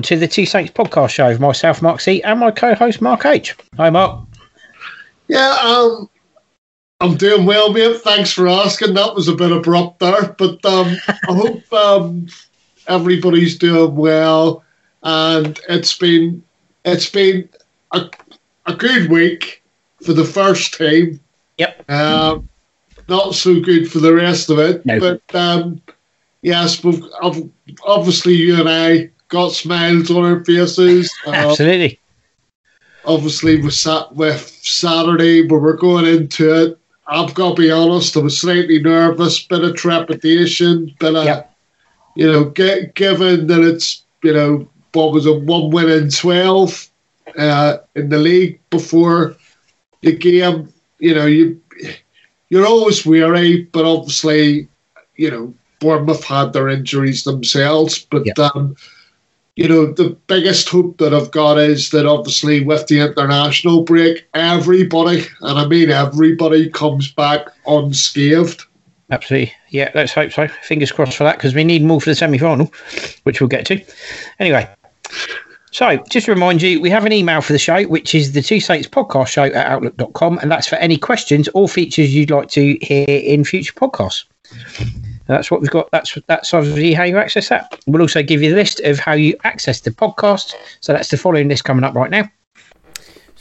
to the Two Saints podcast show with myself, Mark C, and my co-host Mark H. Hi, Mark. Yeah, um, I'm doing well, mate. Thanks for asking. That was a bit abrupt there, but um, I hope um, everybody's doing well. And it's been it's been a, a good week for the first team. Yep. Um, not so good for the rest of it. No. But um, yes, we've obviously you and I got smiles on our faces. Uh, Absolutely. obviously we sat with Saturday, but we're going into it. I've got to be honest, I was slightly nervous, bit of trepidation, bit of, Yep. you know, get, given that it's, you know, what was it, one win in 12 uh, in the league before the game, you know, you, you're always weary, but obviously, you know, Bournemouth had their injuries themselves, but Yep. um, you know, the biggest hope that I've got is that obviously with the international break, everybody, and I mean everybody, comes back unscathed. Absolutely. Yeah, let's hope so. Fingers crossed for that because we need more for the semi final, which we'll get to. Anyway, so just to remind you, we have an email for the show, which is the Two Saints podcast show at outlook.com, and that's for any questions or features you'd like to hear in future podcasts. That's what we've got. That's that's obviously how you access that. We'll also give you the list of how you access the podcast. So that's the following list coming up right now.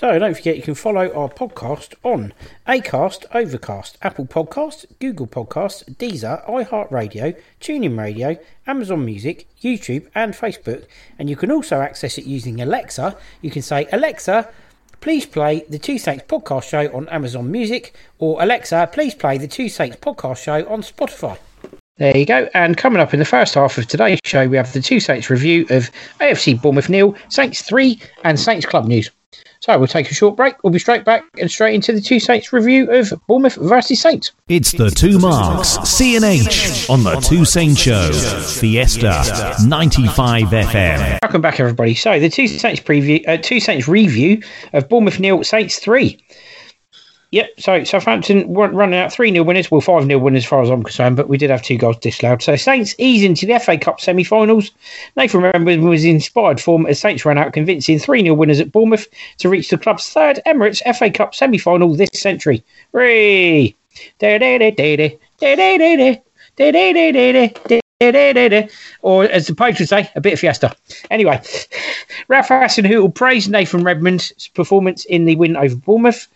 So don't forget you can follow our podcast on Acast, Overcast, Apple Podcasts, Google Podcasts, Deezer, iHeartRadio, TuneIn Radio, Amazon Music, YouTube, and Facebook. And you can also access it using Alexa. You can say Alexa, please play the Two Saints podcast show on Amazon Music, or Alexa, please play the Two Saints podcast show on Spotify. There you go. And coming up in the first half of today's show, we have the Two Saints review of AFC Bournemouth nil, Saints 3, and Saints Club news. So we'll take a short break. We'll be straight back and straight into the Two Saints review of Bournemouth versus Saints. It's the two marks, C and H on the Two Saints Show, Fiesta 95 FM. Welcome back, everybody. So the Two Saints preview, uh, Two Saints review of Bournemouth nil, Saints 3. Yep, so Southampton weren't running out 3 0 winners, well, 5 0 winners as far as I'm concerned, but we did have two goals disallowed. So Saints ease into the FA Cup semi finals. Nathan Redmond was in inspired form as Saints ran out convincing 3 0 winners at Bournemouth to reach the club's third Emirates FA Cup semi final this century. Or as the would say, a bit of fiesta. Anyway, Ralph Hasenhüttl praised Nathan Redmond's performance in the win over Bournemouth.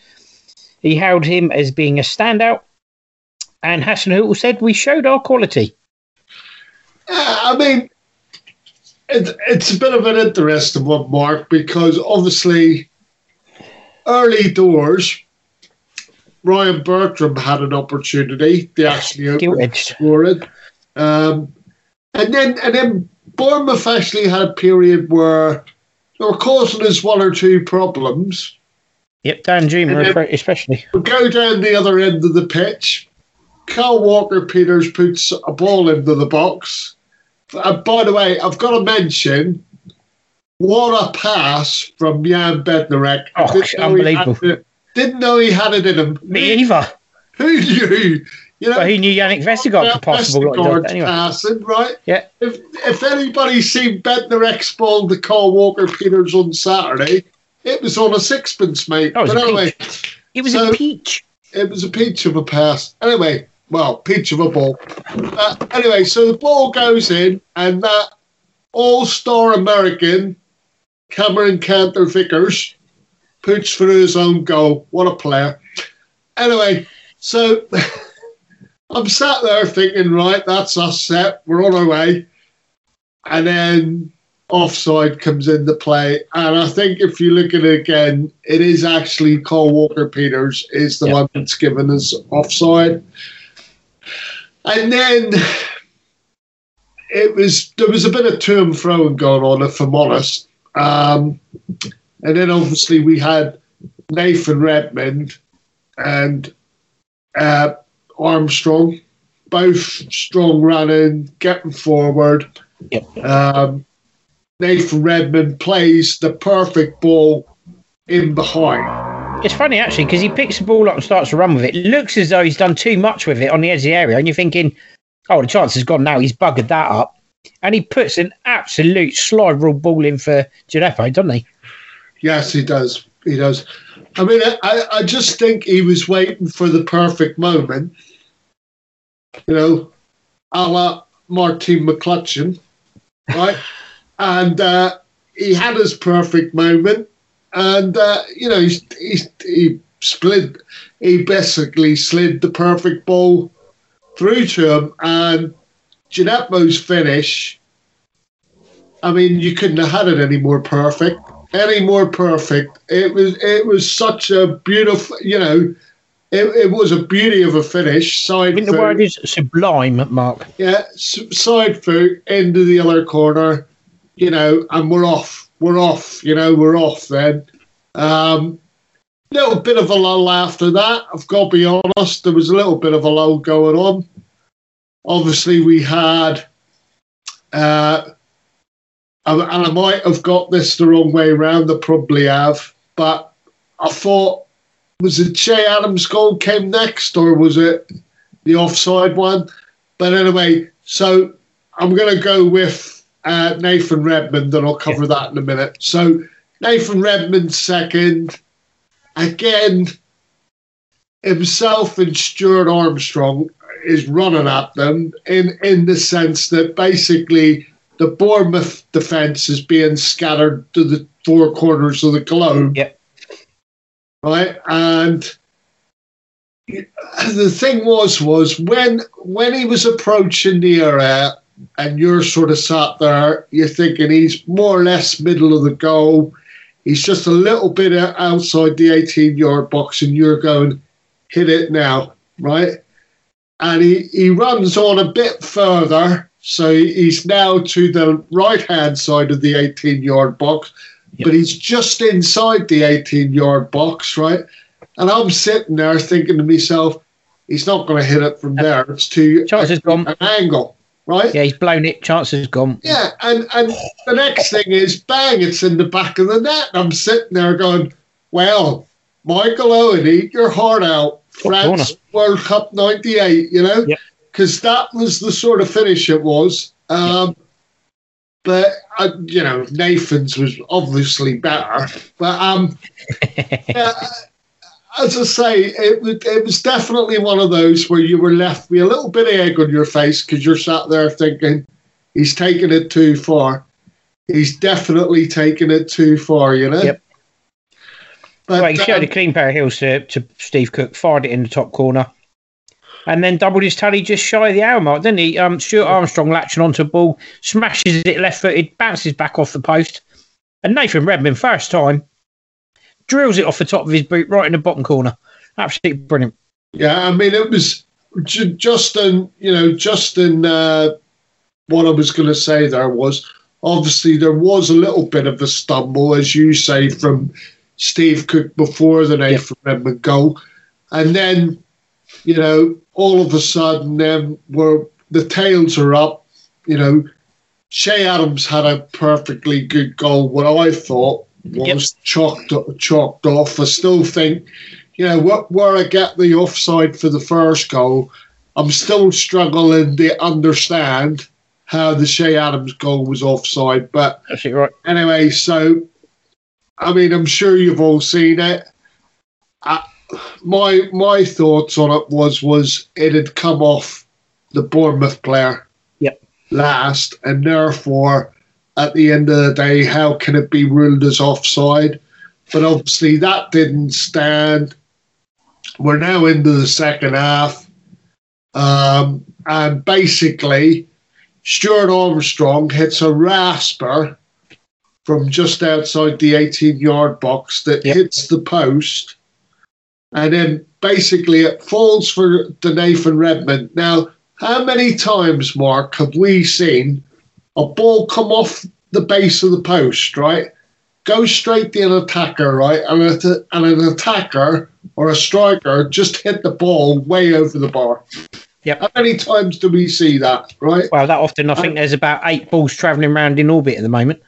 He hailed him as being a standout, and Hassan said, "We showed our quality." Yeah, I mean, it, it's a bit of an interesting one, Mark, because obviously early doors, Ryan Bertrand had an opportunity. They actually Gilt-edged. Um, and then and then Bournemouth actually had a period where they were causing us one or two problems. Yep, Danjuma, especially. We go down the other end of the pitch. Kyle Walker Peters puts a ball into the box. And by the way, I've got to mention what a pass from Jan Bednarek. Oh, didn't know he had unbelievable. it- Didn't know he had it in him. Me either. Who knew? You know, But who knew Jannik Vestergaard could possibly he Vestergaard's anyway? passing, right? Yeah. If if anybody's seen Bednarek's ball to Kyle Walker Peters on Saturday, it was on a sixpence, mate. Was but a anyway, It was So- a peach. it was a peach of a pass. Anyway, well, peach of a ball. Uh, anyway, so the ball goes in, and that all-star American Cameron Carter Vickers puts through his own goal. What a player! Anyway, so I'm sat there thinking, right, that's us set. We're on our way, and then offside comes into play. And I think if you look at it again, it is actually Kyle Walker Peters is the Yeah. one that's given us offside. And then it was there was a bit of to and fro going on, if I'm honest. Um, and then obviously we had Nathan Redmond and uh, Armstrong, both strong running, getting forward. Yep. Um, Nathan Redmond plays the perfect ball in behind. It's funny actually because he picks the ball up and starts to run with it. It looks as though he's done too much with it on the edge of the area, and you're thinking, "Oh, the chance has gone now. He's buggered that up." And he puts an absolute slide rule ball in for Djenepo, doesn't he? Yes, he does. He does. I mean, I, I just think he was waiting for the perfect moment. You know, a la Martine McCutcheon, right? and uh, he had his perfect moment, and uh, you know, he, he, he split, he basically slid the perfect ball through to him, and Djenepo's finish. I mean, you couldn't have had it any more perfect any more perfect. It was it was such a beautiful, you know, it, it was a beauty of a finish. Side I think the word is sublime, Mark. Yeah, side foot into the other corner, you know, and we're off. We're off. You know, we're off then. Um, little bit of a lull after that. I've got to be honest. There was a little bit of a lull going on. Obviously, we had. Uh, and I might have got this the wrong way around. I probably have, but I thought was it Che Adams' goal came next, or was it the offside one? But anyway, so I'm going to go with uh, Nathan Redmond, and I'll cover yeah. that in a minute. So Nathan Redmond second, again, himself and Stuart Armstrong is running at them in in the sense that basically the Bournemouth defence is being scattered to the four corners of the globe. Yep. Right, and the thing was, was when when he was approaching the area, and you're sort of sat there, you're thinking he's more or less middle of the goal. He's just a little bit outside the 18 yard box, and you're going, hit it now, right? And he, he runs on a bit further so he's now to the right hand side of the 18 yard box, yep. but he's just inside the 18 yard box, right? And I'm sitting there thinking to myself, he's not going to hit it from there. It's too gone. an angle, right? Yeah, he's blown it. Chances gone. Yeah, and, and the next thing is bang, it's in the back of the net. I'm sitting there going, well, Michael Owen, eat your heart out. France World Cup 98, you know? Yep because that was the sort of finish it was. Um, but uh, you know, Nathan's was obviously better. But um, yeah, as I say, it was it was definitely one of those where you were left with a little bit of egg on your face because you're sat there thinking he's taking it too far. He's definitely taken it too far, you know. Yep. But, well, he showed um, a clean pair of heels to, to Steve Cook, fired it in the top corner and then doubled his tally just shy of the hour mark, didn't he? Um, Stuart Armstrong latching onto a ball, smashes it left footed, bounces back off the post, and Nathan Redmond, first time, drills it off the top of his boot right in the bottom corner. Absolutely brilliant. Yeah, I mean, it was Justin, you know, Justin, uh, what I was going to say there was obviously there was a little bit of a stumble, as you say, from Steve Cook before the Nathan yep. Redmond goal. And then, you know, all of a sudden then we're the tails are up. You know, Che Adams had a perfectly good goal. What I thought was yep. chalked chalked off. I still think, you know, what where I get the offside for the first goal, I'm still struggling to understand how the Che Adams goal was offside. But right. anyway, so I mean, I'm sure you've all seen it. My my thoughts on it was was it had come off the Bournemouth player yep. last, and therefore, at the end of the day, how can it be ruled as offside? But obviously, that didn't stand. We're now into the second half, um, and basically, Stuart Armstrong hits a rasper from just outside the 18 yard box that yep. hits the post and then basically it falls for the Nathan Redmond. Now, how many times, Mark, have we seen a ball come off the base of the post, right? Go straight to an attacker, right? And, a, and an attacker or a striker just hit the ball way over the bar. Yep. How many times do we see that, right? Well, that often. I think there's about eight balls travelling around in orbit at the moment.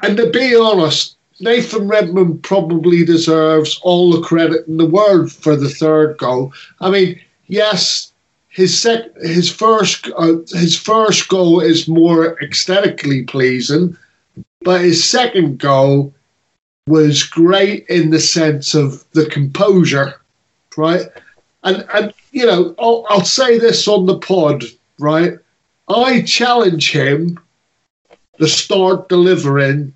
And to be honest, Nathan Redmond probably deserves all the credit in the world for the third goal. I mean, yes, his sec, his first, uh, his first goal is more aesthetically pleasing, but his second goal was great in the sense of the composure, right? And and you know, I'll, I'll say this on the pod, right? I challenge him to start delivering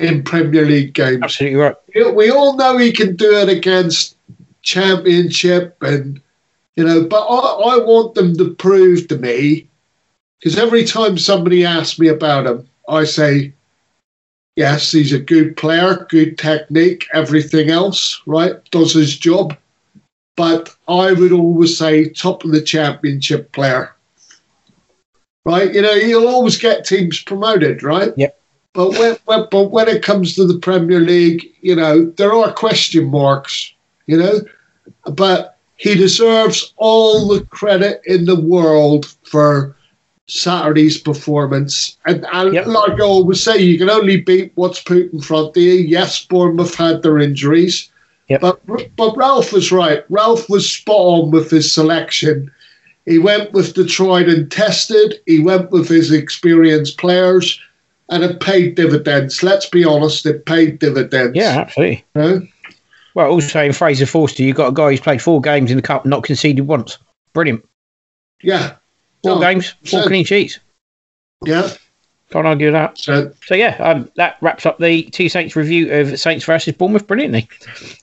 in Premier League games. Absolutely right. We all know he can do it against Championship and you know, but I, I want them to prove to me because every time somebody asks me about him, I say, yes, he's a good player, good technique, everything else, right? Does his job. But I would always say top of the championship player. Right? You know, you'll always get teams promoted, right? Yep. But when, when, but when it comes to the Premier League, you know, there are question marks, you know, but he deserves all the credit in the world for Saturday's performance. And, and Yep. like I always say, you can only beat what's put in front of you. Yes, Bournemouth had their injuries. Yep. But but Ralph was right. Ralph was spot on with his selection. He went with the tried and tested. He went with his experienced players, and it paid dividends. Let's be honest, it paid dividends. Yeah, absolutely. you know? Well, also in Fraser Forster, you've got a guy who's played four games in the cup, not conceded once. Brilliant. yeah, Four Oh, games, four so- clean sheets. yeah. Can't argue that. So So yeah, um, that wraps up the two Saints review of Saints versus Bournemouth brilliantly.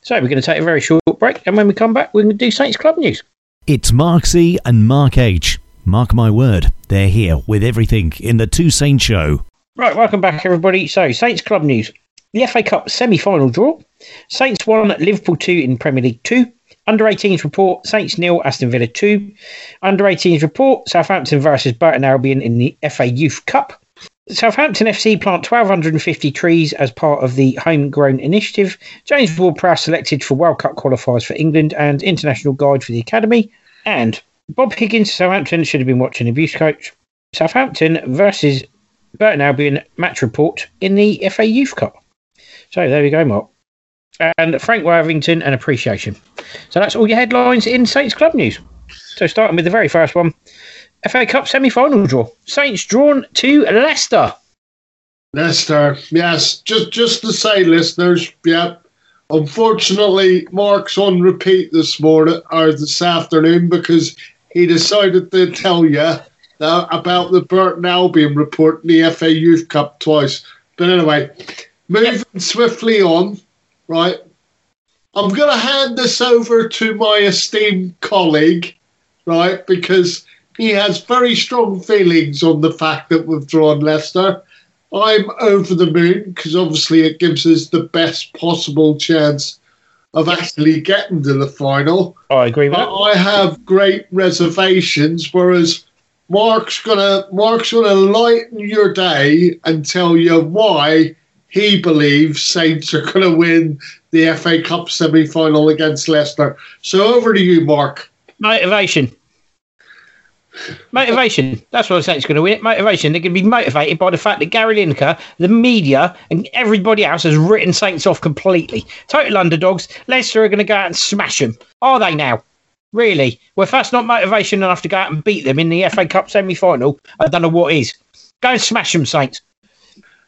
So we're going to take a very short break, and when we come back, we're going to do Saints club news. It's Mark C and Mark H. Mark my word, they're here with everything in the Two Saints Show. Right, welcome back, everybody. So, Saints club news: the FA Cup semi-final draw. Saints won, Liverpool two in Premier League two. Under 18s report: Saints nil, Aston Villa two. Under 18s report: Southampton versus Burton Albion in the FA Youth Cup. Southampton FC plant 1,250 trees as part of the homegrown initiative. James Ward-Prowse selected for World Cup qualifiers for England and international guide for the academy. And Bob Higgins, Southampton should have been watching abuse coach. Southampton versus Burton Albion match report in the FA Youth Cup. So there we go, Mark. And Frank Worthington, an appreciation. So that's all your headlines in Saints Club news. So starting with the very first one FA Cup semi final draw. Saints drawn to Leicester. Leicester, yes. Just just to say, listeners, yeah. Unfortunately, Mark's on repeat this morning or this afternoon because he decided to tell you about the Burton Albion report in the FA Youth Cup twice. But anyway, moving swiftly on, right? I'm going to hand this over to my esteemed colleague, right? Because he has very strong feelings on the fact that we've drawn Leicester. I'm over the moon because obviously it gives us the best possible chance of actually getting to the final. I agree with But that. I have great reservations, whereas Mark's gonna Mark's gonna lighten your day and tell you why he believes Saints are gonna win the FA Cup semi final against Leicester. So over to you, Mark. Motivation. Motivation. That's what I Saints are going to win it. Motivation. They're going to be motivated by the fact that Gary Lineker, the media, and everybody else has written Saints off completely. Total underdogs. Leicester are going to go out and smash them. Are they now? Really? Well, if that's not motivation enough to go out and beat them in the FA Cup semi final, I don't know what is. Go and smash them, Saints.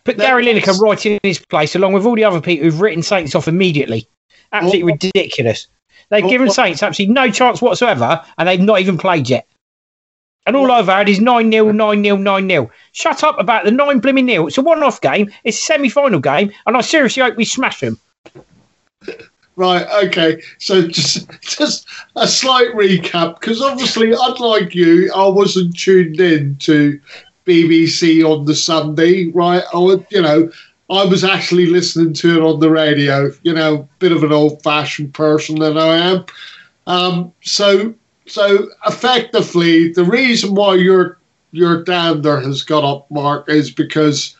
Put Gary Lineker right in his place, along with all the other people who've written Saints off immediately. Absolutely Well- ridiculous. They've Well, given well- Saints absolutely no chance whatsoever, and they've not even played yet. And all I've had is 9 0, 9 0, 9 0. Shut up about the 9 blimming nil. It's a one off game, it's a semi final game, and I seriously hope we smash them. Right, okay. So just just a slight recap, because obviously, unlike you, I wasn't tuned in to BBC on the Sunday, right? I would, you know, I was actually listening to it on the radio. You know, bit of an old-fashioned person that I am. Um, so, so effectively, the reason why your your dander has got up, Mark, is because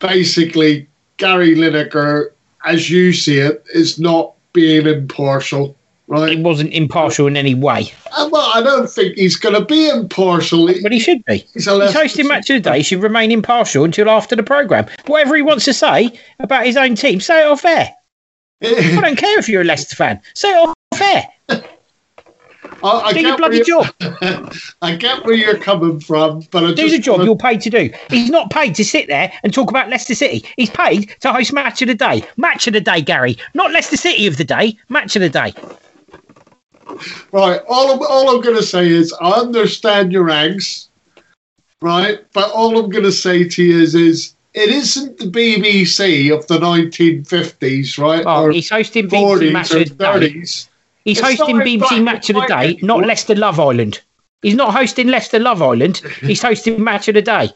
basically Gary Lineker, as you see it, is not being impartial, right? It wasn't impartial in any way, And, well, I don't think he's going to be impartial. But he should be. He's a He's hosting match of the day. He should remain impartial until after the programme. Whatever he wants to say about his own team, say it off air. I don't care if you're a Leicester fan. Say it off air. I, I Do get your bloody job. I get where you're coming from, but I Do the job wanna- you're paid to do. He's not paid to sit there and talk about Leicester City. He's paid to host Match of the Day. Match of the Day, Gary. Not Leicester City of the day. Match of the Day. Right. All I'm, all I'm going to say is I understand your angst, right? But all I'm going to say to you is, is it isn't the BBC of the 1950s, right? Oh, or he's hosting BBC Match of the Day. He's It's hosting BBC Match of the Day, white not. Leicester Love Island. He's not hosting Leicester Love Island. He's hosting Match of the Day.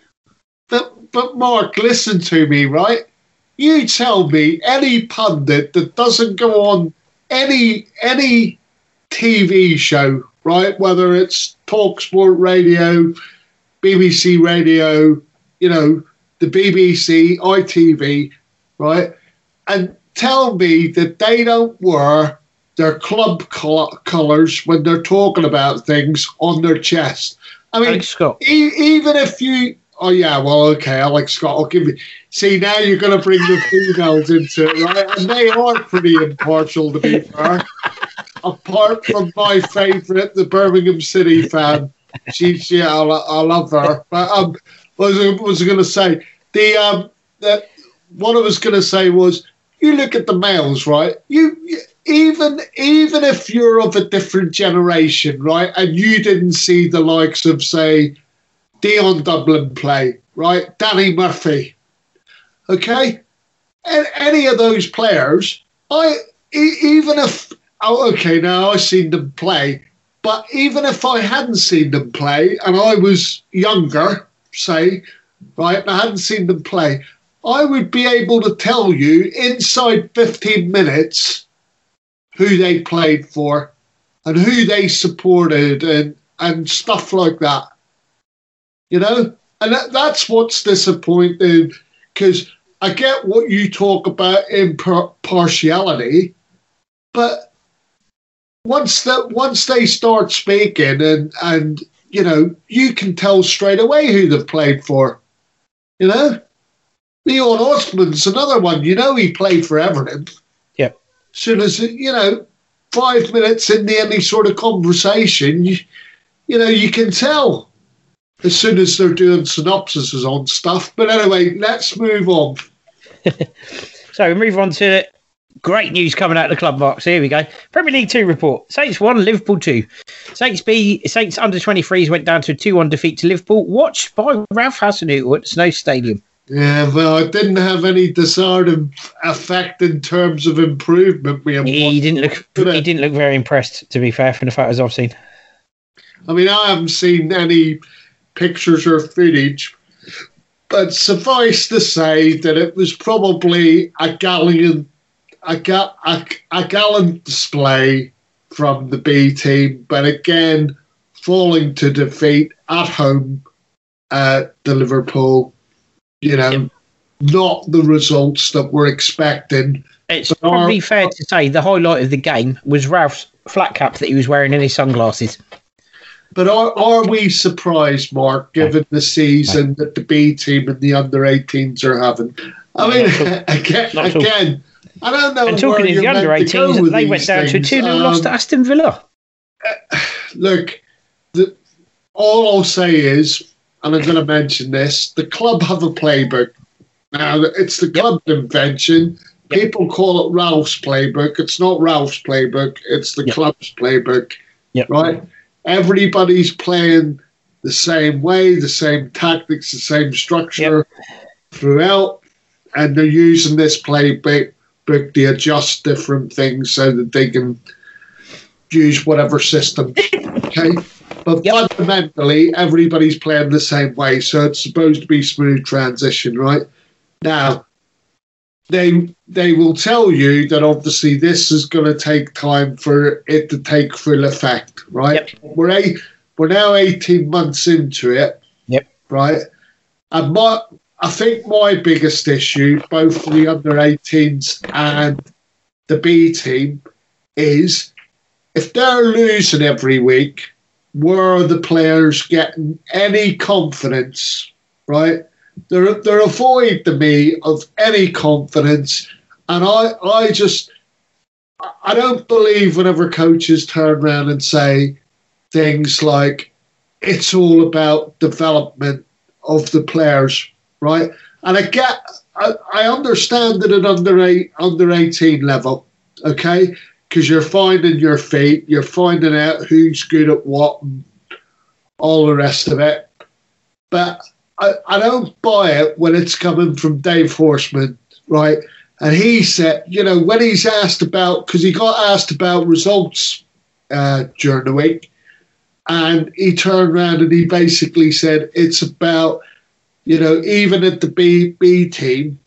But, but Mark, listen to me, right? You tell me any pundit that doesn't go on any any TV show, right? Whether it's Talksport Radio, BBC Radio, you know, the BBC, ITV, right? And tell me that they don't wear their club col- colours when they're talking about things on their chest. I mean. E- even if you, oh yeah, well, okay, Alex Scott, I'll give you. See, now you're going to bring the females into it, right? And they are pretty impartial, to be fair. Apart from my favourite, the Birmingham City fan, she's yeah, I, I love her. But um, what was was I going to say? The um, that what I was going to say was, you look at the males, right? You, you even even if you're of a different generation, right, and you didn't see the likes of say Dion Dublin play, right, Danny Murphy, okay, and any of those players, I even if oh, okay, now I've seen them play, but even if I hadn't seen them play and I was younger, say, right, and I hadn't seen them play, I would be able to tell you inside 15 minutes who they played for and who they supported and, and stuff like that. You know? And that, that's what's disappointing because I get what you talk about impartiality, but once that once they start speaking and and you know you can tell straight away who they've played for. You know, Leon Osman's another one. You know he played for Everton. Yep. Soon as you know, five minutes in the any sort of conversation, you, you know you can tell as soon as they're doing synopsises on stuff. But anyway, let's move on. So we move on to great news coming out of the club box. Here we go. Premier League Two report: Saints one, Liverpool two. Saints B, Saints under 23s went down to a two-one defeat to Liverpool, watched by Ralph Hasenhüttl at Snow Stadium. Yeah, well, it didn't have any desired effect in terms of improvement. We He didn't look. He didn't look very impressed, to be fair, from the photos I've seen. I mean, I haven't seen any pictures or footage, but suffice to say that it was probably a gallant, a, ga- a, a gallant display from the B team, but again, falling to defeat at home at the Liverpool. You know, not the results that we're expecting. It's But probably fair to say the highlight of the game was Ralph's flat cap that he was wearing in his sunglasses. But are, are we surprised, Mark, given the season that the B team and the under 18s are having? I mean, again, Not at all. again, I don't know. And talking of the under meant to go 18s, they went down to a things. 2 0 loss to Um, Aston Villa. Look, the, all I'll say is, and I'm going to mention this: the club have a playbook. Now it's the club's invention. Yep. People call it Ralph's playbook. It's not Ralph's playbook. It's the Yep. club's playbook. Right? Everybody's playing the same way, the same tactics, the same structure throughout, and they're using this playbook to adjust different things so that they can use whatever system. Okay. But Yep. fundamentally, everybody's playing the same way, so it's supposed to be smooth transition, right? Now, they they will tell you that obviously this is going to take time for it to take full effect, right? We're eight, we're now eighteen months into it, Yep. right? And my I think my biggest issue, both for the under 18s and the B team, is if they're losing every week, where are the players getting any confidence, right? They're, they're void to me of any confidence. And I, I just, I don't believe whenever coaches turn around and say, things like it's all about development of the players, right? And I get, I, I understand that at under eight, under eighteen level, okay, because you're finding your feet, you're finding out who's good at what, all the rest of it. But I, I don't buy it when it's coming from Dave Horseman, right? And he said, you know, when he's asked about, because he got asked about results uh, during the week, and he turned around and he basically said, it's about, you know, even at the B, B team,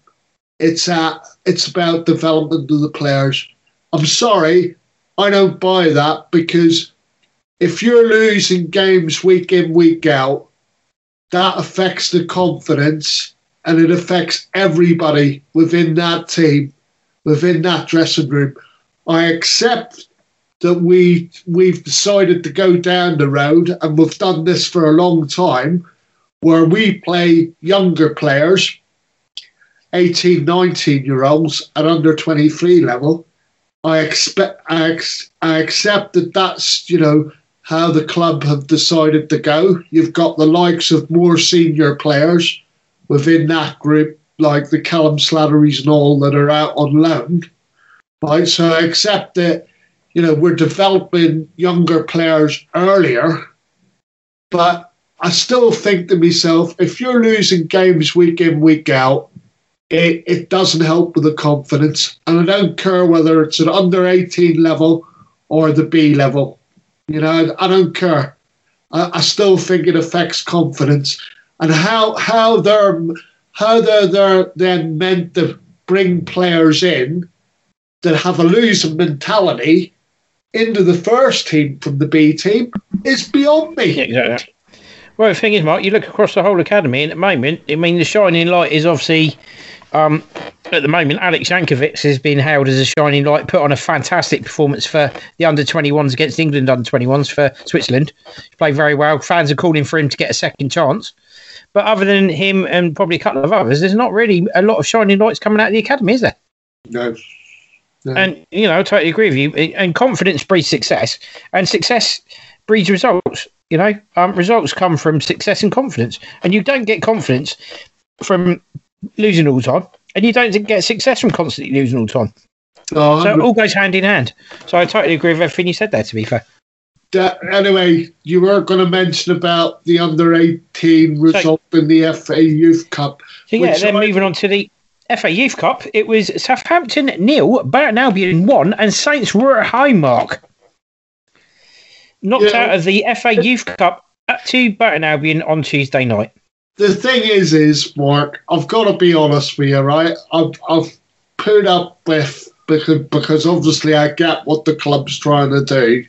it's at, it's about development of the players. I'm sorry, I don't buy that because if you're losing games week in, week out, that affects the confidence and it affects everybody within that team, within that dressing room. I accept that we we've decided to go down the road and we've done this for a long time where we play younger players 18 19 year olds at under 23 level i expect I, ex, I accept that that's you know how the club have decided to go you've got the likes of more senior players within that group like the callum slatterys and all that are out on loan right so i accept that you know, we're developing younger players earlier. But I still think to myself, if you're losing games week in, week out, it, it doesn't help with the confidence. And I don't care whether it's an under 18 level or the B level. You know, I, don't care. I, I, still think it affects confidence. And how how they're how they're, they're then meant to bring players in that have a losing mentality into the first team from the B team is beyond me. Yeah. Well, the thing is, Mark, you look across the whole academy, and at the moment, I mean, the shining light is obviously, um, at the moment, Alex Jankovic has been hailed as a shining light, put on a fantastic performance for the under 21s against England under 21s for Switzerland. He played very well. Fans are calling for him to get a second chance. But other than him and probably a couple of others, there's not really a lot of shining lights coming out of the academy, is there? No, and you know, I totally agree with you. And confidence breeds success, and success breeds results. You know, um, results come from success and confidence, and you don't get confidence from losing all the time, and you don't get success from constantly losing all the time. Oh, so it all goes hand in hand. So I totally agree with everything you said there. To be fair. anyway, you were going to mention about the under 18 result so, in the FA Youth Cup. So yeah, then I, moving on to the FA Youth Cup, it was Southampton nil, Burton Albion one, and Saints were at high mark. Knocked yeah. out of the FA Youth Cup at to Burton Albion on Tuesday night. The thing is, is Mark, I've got to be honest with you, right? I've, I've put up with because because obviously I get what the club's trying to do,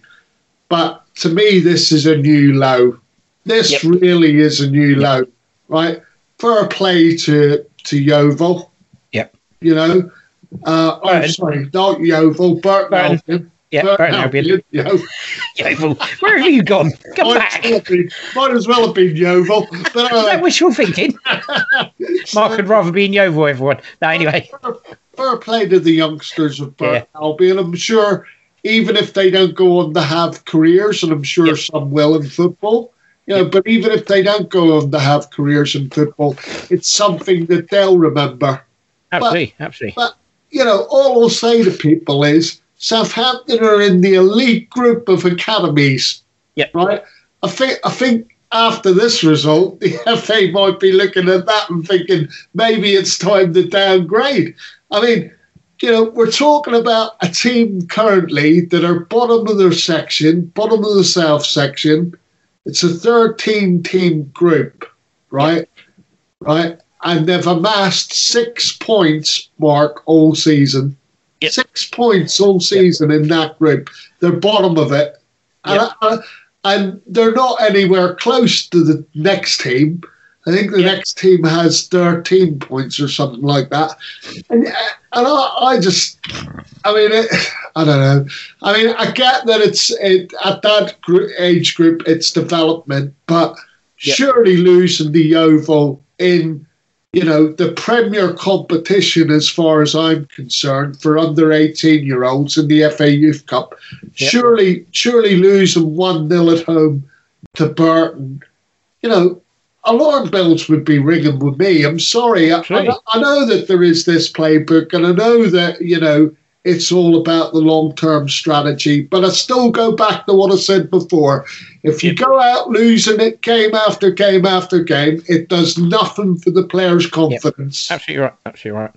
but to me this is a new low. This yep. really is a new yep. low, right? Fair play to to Yeovil Yep. you know. Uh, I'm sorry, not Yeovil, Burton Albion. Yeah, Burton Albion. Yeovil. Where have you gone? Come might back. As been, might as well have been Yeovil. But, uh, Is that what you're thinking? Mark would rather be in Yeovil, everyone. No, anyway. Fair, fair play to the youngsters of Burton yeah. Albion. I'm sure even if they don't go on to have careers, and I'm sure yep. some will in football, you know, but even if they don't go on to have careers in football, it's something that they'll remember Absolutely, but, absolutely. But you know, all I'll say to people is Southampton are in the elite group of academies. Yeah. Right. I think. I think after this result, the FA might be looking at that and thinking maybe it's time to downgrade. I mean, you know, we're talking about a team currently that are bottom of their section, bottom of the South section. It's a 13 team group, right? Right and they've amassed six points, Mark, all season. Yep. Six points all season yep. in that group. They're bottom of it. And, yep. uh, and they're not anywhere close to the next team. I think the next team has 13 points or something like that. And, and I, I just, I mean, it, I don't know. I mean, I get that it's it, at that age group, it's development, but surely losing the oval in you know, the premier competition, as far as I'm concerned, for under 18 year olds in the FA Youth Cup. Yep. Surely, surely losing 1 0 at home to Burton, you know, alarm bells would be ringing with me. I'm sorry. I, I, I know that there is this playbook, and I know that, you know, it's all about the long term strategy. But I still go back to what I said before. If you go out losing it game after game after game, it does nothing for the players' confidence. Yep. Absolutely right. Absolutely right.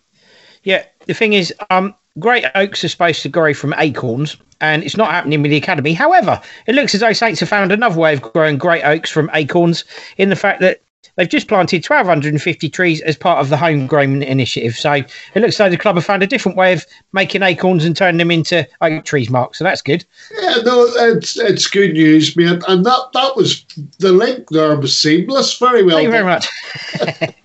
Yeah, the thing is, um, Great Oaks are supposed to grow from acorns, and it's not happening with the academy. However, it looks as though Saints have found another way of growing great oaks from acorns in the fact that They've just planted 1,250 trees as part of the homegrown initiative. So it looks like the club have found a different way of making acorns and turning them into oak trees, Mark. So that's good. Yeah, no, it's it's good news, mate. And that that was the link there was seamless. Very well. Thank you very much.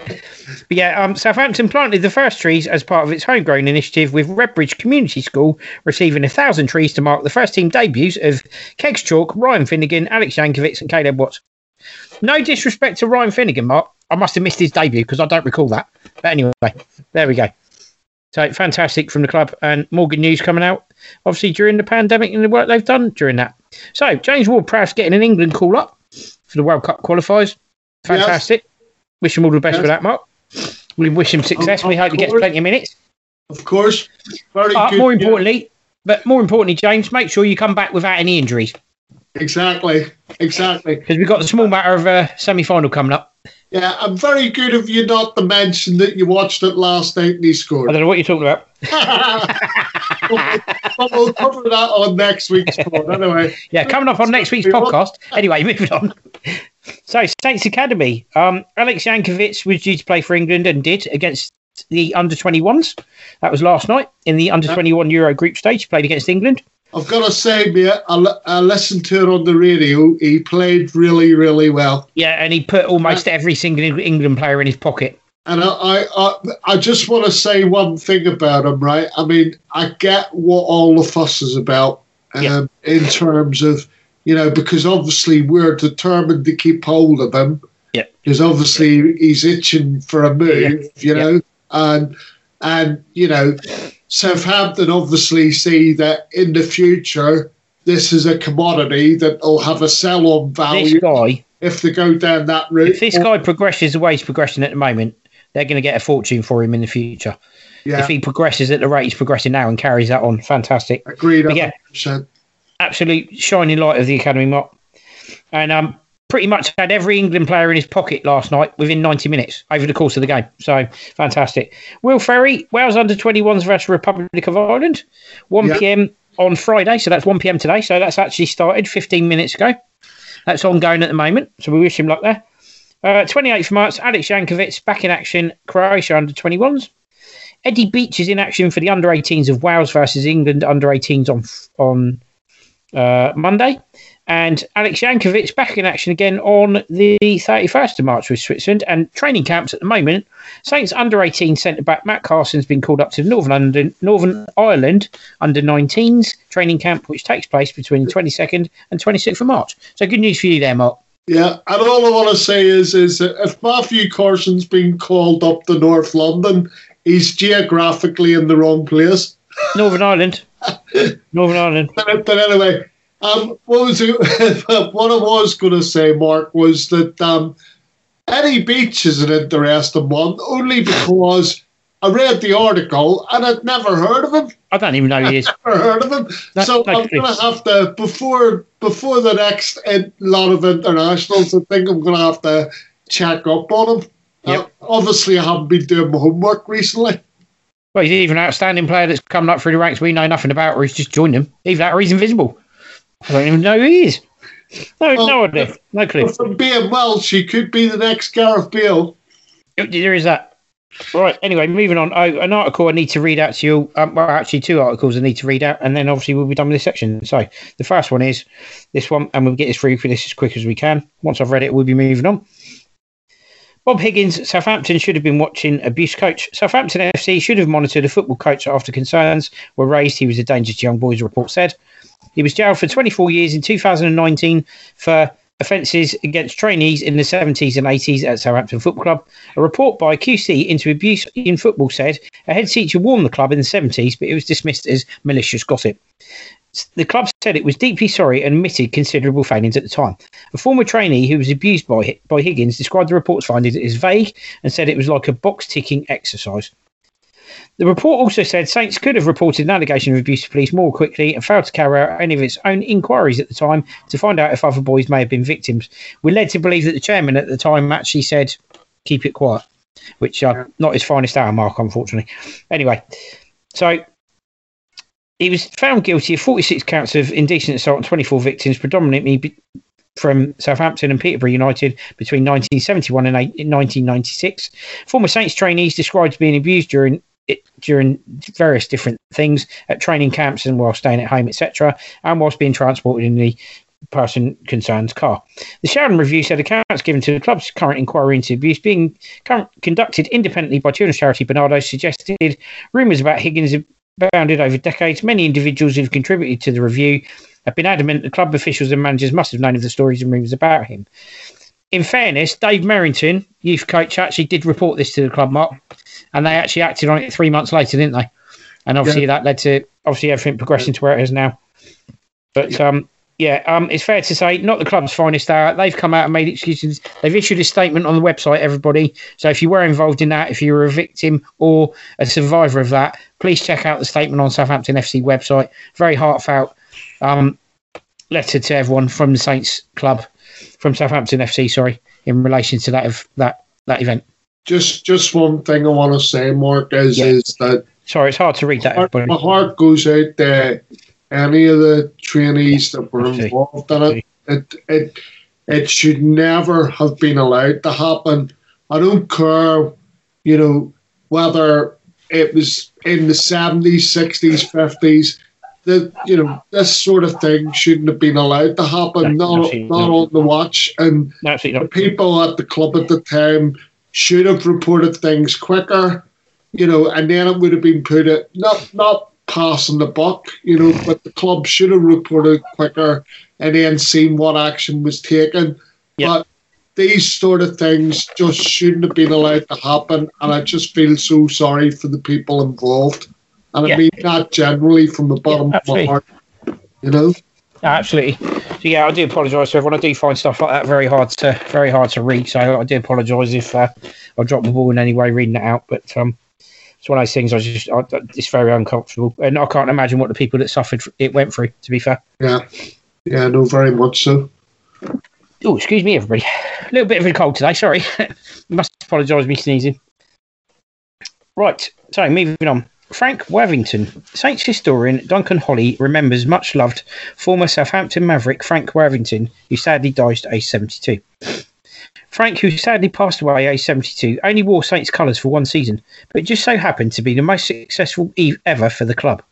but yeah, um, Southampton planted the first trees as part of its homegrown initiative, with Redbridge Community School receiving a thousand trees to mark the first team debuts of Kegs Chauke, Ryan Finnegan, Alex Yankovic, and Caleb Watts. No disrespect to Ryan Finnegan, Mark. I must have missed his debut because I don't recall that. But anyway, there we go. So fantastic from the club and more good news coming out, obviously during the pandemic and the work they've done during that. So James Ward-Prowse getting an England call up for the World Cup qualifiers. Fantastic. Yes. Wish him all the best yes. for that, Mark. We wish him success. Of, we hope he gets plenty of minutes. Of course. Very uh, good. More importantly, but more importantly, James, make sure you come back without any injuries. Exactly, exactly. Because we've got the small matter of a semi final coming up. Yeah, I'm very good of you not to mention that you watched it last night and he scored. I don't know what you're talking about. but we'll cover that on next week's pod anyway. Yeah, coming up on next week's podcast. Anyway, moving on. So, Saints Academy. Um, Alex Yankovic was due to play for England and did against the under 21s. That was last night in the under 21 Euro group stage. He played against England. I've got to say, mate, I, I listened to it on the radio. He played really, really well. Yeah, and he put almost every single England player in his pocket. And I, I, I just want to say one thing about him, right? I mean, I get what all the fuss is about um, yeah. in terms of, you know, because obviously we're determined to keep hold of him. Yeah. Because obviously he's itching for a move, yeah. you know, and and you know Southampton obviously see that in the future this is a commodity that will have a sell on value. This guy, if they go down that route, if this guy progresses the way he's progressing at the moment, they're going to get a fortune for him in the future. Yeah. If he progresses at the rate he's progressing now and carries that on, fantastic. Agreed. yeah, absolute shining light of the academy, Mark. And um, pretty much had every England player in his pocket last night within 90 minutes over the course of the game. So fantastic. Will Ferry, Wales under 21s versus Republic of Ireland, 1 yep. p.m. on Friday. So that's 1 p.m. today. So that's actually started 15 minutes ago. That's ongoing at the moment. So we wish him luck there. Uh, 28th March, Alex Yankovic back in action, Croatia under 21s. Eddie Beach is in action for the under 18s of Wales versus England under 18s on on uh, Monday. And Alex Yankovic back in action again on the 31st of March with Switzerland and training camps at the moment. Saints under 18 centre back Matt Carson's been called up to Northern London, Northern Ireland under 19s training camp, which takes place between the 22nd and 26th of March. So good news for you there, Mark. Yeah, and all I want to say is, is if Matthew Carson's been called up to North London, he's geographically in the wrong place. Northern Ireland. Northern Ireland. But, but anyway, um, what was it, what I was going to say, Mark, was that um, Eddie Beach is an interesting one, only because I read the article and I'd never heard of him. I don't even know who he is. never heard of him. so I'm going to have to before before the next lot of internationals. I think I'm going to have to check up on him. Yep. Uh, obviously, I haven't been doing my homework recently. Well, he's even an outstanding player that's coming up through the ranks we know nothing about, or he's just joined them. Either that or he's invisible. I don't even know who he is. No, well, no idea. No clue. From being Welsh, he could be the next Gareth Bale. There is that. Right. Anyway, moving on. Oh, an article I need to read out to you. Um, well, actually, two articles I need to read out, and then obviously we'll be done with this section. So the first one is this one, and we'll get this through for this as quick as we can. Once I've read it, we'll be moving on. Bob Higgins, Southampton should have been watching abuse coach. Southampton FC should have monitored a football coach after concerns were raised. He was a danger to young boys, report said. He was jailed for 24 years in 2019 for offences against trainees in the 70s and 80s at Southampton Football Club. A report by QC into abuse in football said a head teacher warned the club in the 70s, but it was dismissed as malicious gossip. The club said it was deeply sorry and admitted considerable failings at the time. A former trainee who was abused by, by Higgins described the report's findings as vague and said it was like a box ticking exercise. The report also said Saints could have reported an allegation of abuse to police more quickly and failed to carry out any of its own inquiries at the time to find out if other boys may have been victims. We're led to believe that the chairman at the time actually said, keep it quiet, which uh, not his finest hour, Mark, unfortunately. Anyway, so he was found guilty of 46 counts of indecent assault on 24 victims, predominantly from Southampton and Peterborough United between 1971 and 1996. Former Saints trainees described being abused during it, during various different things at training camps and while staying at home, etc., and whilst being transported in the person concerned's car. The Sheridan Review said accounts given to the club's current inquiry into abuse being conducted independently by children's charity Barnardo's suggested rumours about Higgins abounded over decades. Many individuals who've contributed to the review have been adamant the club officials and managers must have known of the stories and rumours about him. In fairness, Dave Merrington, youth coach, actually did report this to the club, Mark and they actually acted on it three months later, didn't they? And obviously yeah. that led to obviously everything progressing to where it is now. But yeah. um, yeah, um, it's fair to say not the club's finest hour. They've come out and made excuses. They've issued a statement on the website, everybody. So if you were involved in that, if you were a victim or a survivor of that, please check out the statement on Southampton FC website. Very heartfelt um, letter to everyone from the Saints Club, from Southampton FC, sorry, in relation to that of that that event just just one thing I want to say, Mark, is yeah. is that sorry, it's hard to read that. My, my heart goes out to any of the trainees that were involved in it. It it it should never have been allowed to happen. I don't care, you know, whether it was in the seventies, sixties, fifties. That you know, this sort of thing shouldn't have been allowed to happen. No, not not on the watch, and the people at the club at the time should have reported things quicker, you know, and then it would have been put it not not passing the buck, you know, but the club should have reported quicker and then seen what action was taken. Yep. But these sort of things just shouldn't have been allowed to happen, and I just feel so sorry for the people involved. And yeah. I mean that generally from the bottom yeah, of my heart, you know. Absolutely. So yeah, I do apologise to everyone. I do find stuff like that very hard to very hard to read. So I do apologise if uh, I drop the ball in any way reading that out. But um, it's one of those things. I just I, it's very uncomfortable, and I can't imagine what the people that suffered it went through. To be fair. Yeah. Yeah. No. Very much so. Oh, excuse me, everybody. A little bit of a cold today. Sorry. Must apologise me sneezing. Right. So moving on. Frank Worthington. Saints historian Duncan Holley remembers much loved former Southampton Maverick Frank Worthington, who sadly died at age 72. Frank, who sadly passed away at age 72, only wore Saints colours for one season, but just so happened to be the most successful ever for the club,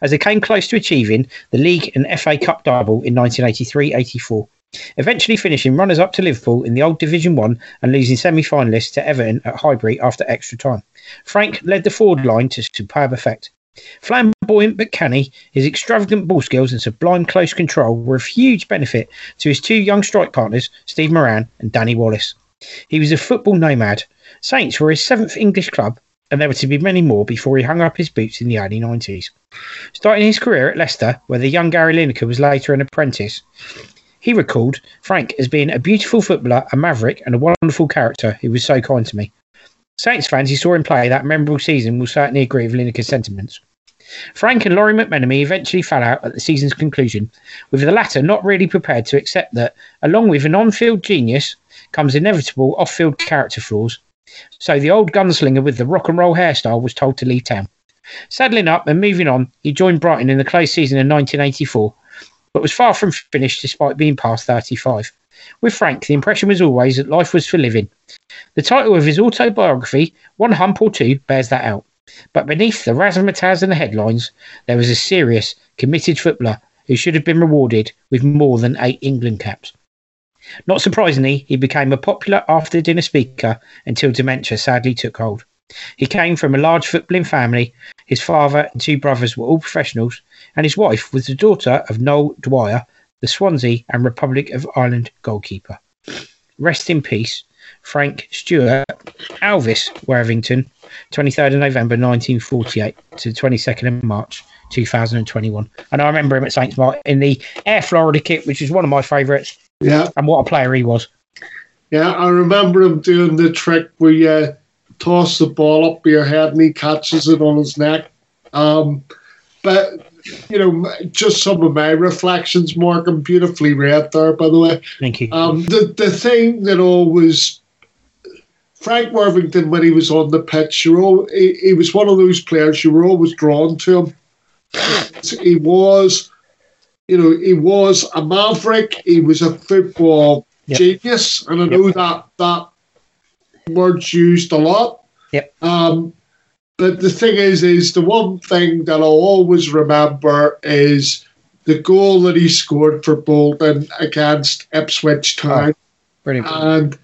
as they came close to achieving the League and FA Cup double in 1983 84 eventually finishing runners up to Liverpool in the old Division 1 and losing semi finalists to Everton at Highbury after extra time. Frank led the forward line to superb effect. Flamboyant but canny, his extravagant ball skills and sublime close control were of huge benefit to his two young strike partners, Steve Moran and Danny Wallace. He was a football nomad. Saints were his seventh English club, and there were to be many more before he hung up his boots in the early 90s. Starting his career at Leicester, where the young Gary Lineker was later an apprentice, he recalled Frank as being a beautiful footballer, a maverick, and a wonderful character who was so kind to me. Saints fans who saw him play that memorable season will certainly agree with Lineker's sentiments. Frank and Lawrie McMenemy eventually fell out at the season's conclusion, with the latter not really prepared to accept that, along with an on field genius, comes inevitable off field character flaws. So the old gunslinger with the rock and roll hairstyle was told to leave town. Saddling up and moving on, he joined Brighton in the close season in 1984 but was far from finished despite being past 35. With Frank, the impression was always that life was for living. The title of his autobiography, One Hump or Two, bears that out. But beneath the razzmatazz and the headlines, there was a serious, committed footballer who should have been rewarded with more than eight England caps. Not surprisingly, he became a popular after dinner speaker until dementia sadly took hold. He came from a large footballing family. His father and two brothers were all professionals, and his wife was the daughter of Noel Dwyer, the Swansea and Republic of Ireland goalkeeper. Rest in peace, Frank Stewart, Alvis Worthington, 23rd of November 1948 to 22nd of March 2021. And I remember him at Saints Mark in the Air Florida kit, which is one of my favourites. Yeah. And what a player he was. Yeah, I remember him doing the trick where you toss the ball up your head and he catches it on his neck. Um, but you know, just some of my reflections, Morgan, beautifully read there, by the way. Thank you. Um, the the thing that always Frank Worthington, when he was on the pitch, you all, he, he was one of those players you were always drawn to him. he was, you know, he was a maverick. He was a football Yep. genius, and I know Yep. that that word's used a lot. Yep. Um, but the thing is, is the one thing that I'll always remember is the goal that he scored for Bolton against Ipswich Town, Brilliant. and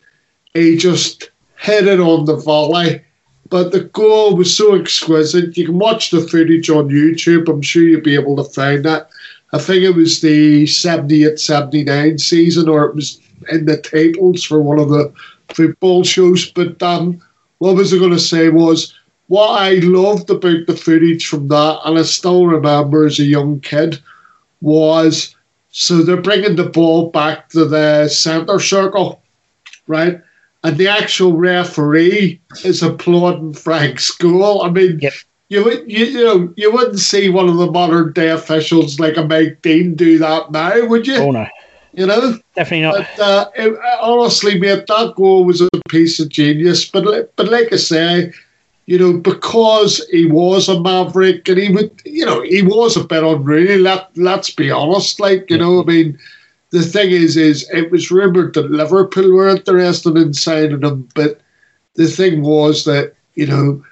he just hit it on the volley. But the goal was so exquisite. You can watch the footage on YouTube. I'm sure you'll be able to find that. I think it was the 78 79 season, or it was in the tables for one of the football shows. But um, what was I going to say was what I loved about the footage from that, and I still remember as a young kid, was so they're bringing the ball back to the centre circle, right? And the actual referee is applauding Frank's goal. I mean, Yep. you would you, you know you wouldn't see one of the modern day officials like a Mike Dean do that now, would you? Oh, no. You know. Definitely not. But uh, it, honestly, mate, that goal was a piece of genius. But but like I say, you know, because he was a maverick and he would, you know, he was a bit unruly. Let let's be honest. Like you know, I mean, the thing is, is it was rumored that Liverpool were interested in signing him, but the thing was that you know.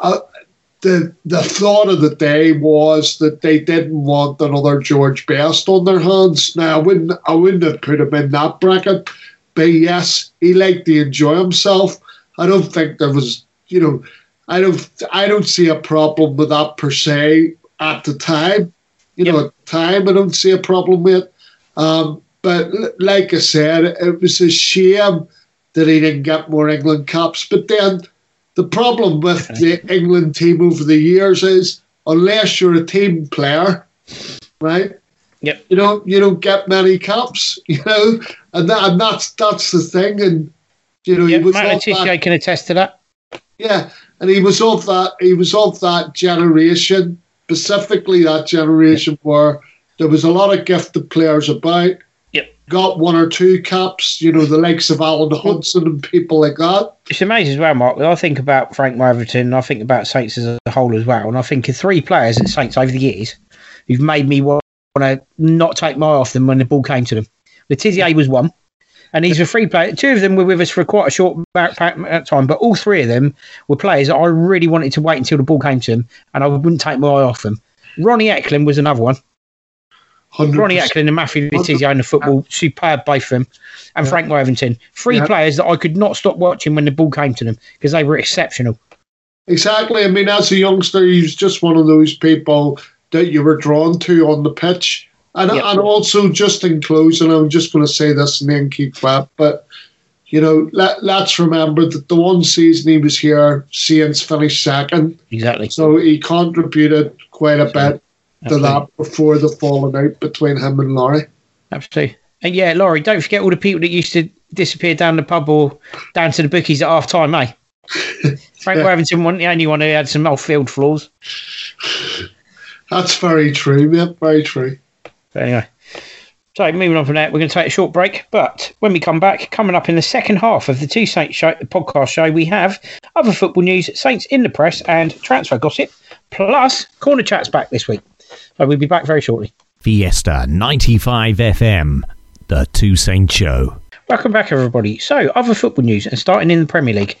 Uh, the the thought of the day was that they didn't want another George Best on their hands. Now I wouldn't I wouldn't have put him in that bracket, but yes, he liked to enjoy himself. I don't think there was you know I don't I don't see a problem with that per se at the time. You know, at the time I don't see a problem with it. Um, but l- like I said, it was a shame that he didn't get more England caps. But then the problem with the England team over the years is unless you're a team player, right? Yep. You don't you don't get many caps, you know, and that and that's that's the thing. And you know, was Matt of Le Tissier can attest to that. yeah, and he was of that he was of that generation, specifically that generation where there was a lot of gifted players about. Yep. Got one or two caps, you know, the likes of Alan Hudson and people like that. It's amazing as well, Mark. When I think about Frank Worthington, and I think about Saints as a whole as well. And I think of three players at Saints over the years who've made me want to not take my eye off them when the ball came to them. Le Tissier was one, and he's a free player. Two of them were with us for quite a short amount uh, of time, but all three of them were players that I really wanted to wait until the ball came to them, and I wouldn't take my eye off them. Ronnie Ekelund was another one. 100%. Ronnie Ekelund and Matthew Le Tissier in the football, superb both of them. And Yeah. Frank Worthington. Three Yeah. players that I could not stop watching when the ball came to them because they were exceptional. Exactly. I mean, as a youngster, he was just one of those people that you were drawn to on the pitch. And, Yep. and also, just in closing, I'm just going to say this and then keep quiet. But, you know, let, let's remember that the one season he was here, Saints finished second. Exactly. So he contributed quite a bit to Absolutely. that before the falling out between him and Lawrie. Absolutely. And yeah, Lawrie, don't forget all the people that used to disappear down the pub or down to the bookies at half time, eh? Frank Yeah. Worthington wasn't the only one who had some off field flaws. That's very true, mate. Very true. But anyway. So moving on from that, we're going to take a short break. But when we come back, coming up in the second half of the Two Saints show, the podcast show, we have other football news, Saints in the press, and transfer gossip. Plus, corner chats back this week. So we'll be back very shortly. Fiesta 95 FM, The Two Saint Show. Welcome back, everybody. So, other football news, and starting in the Premier League.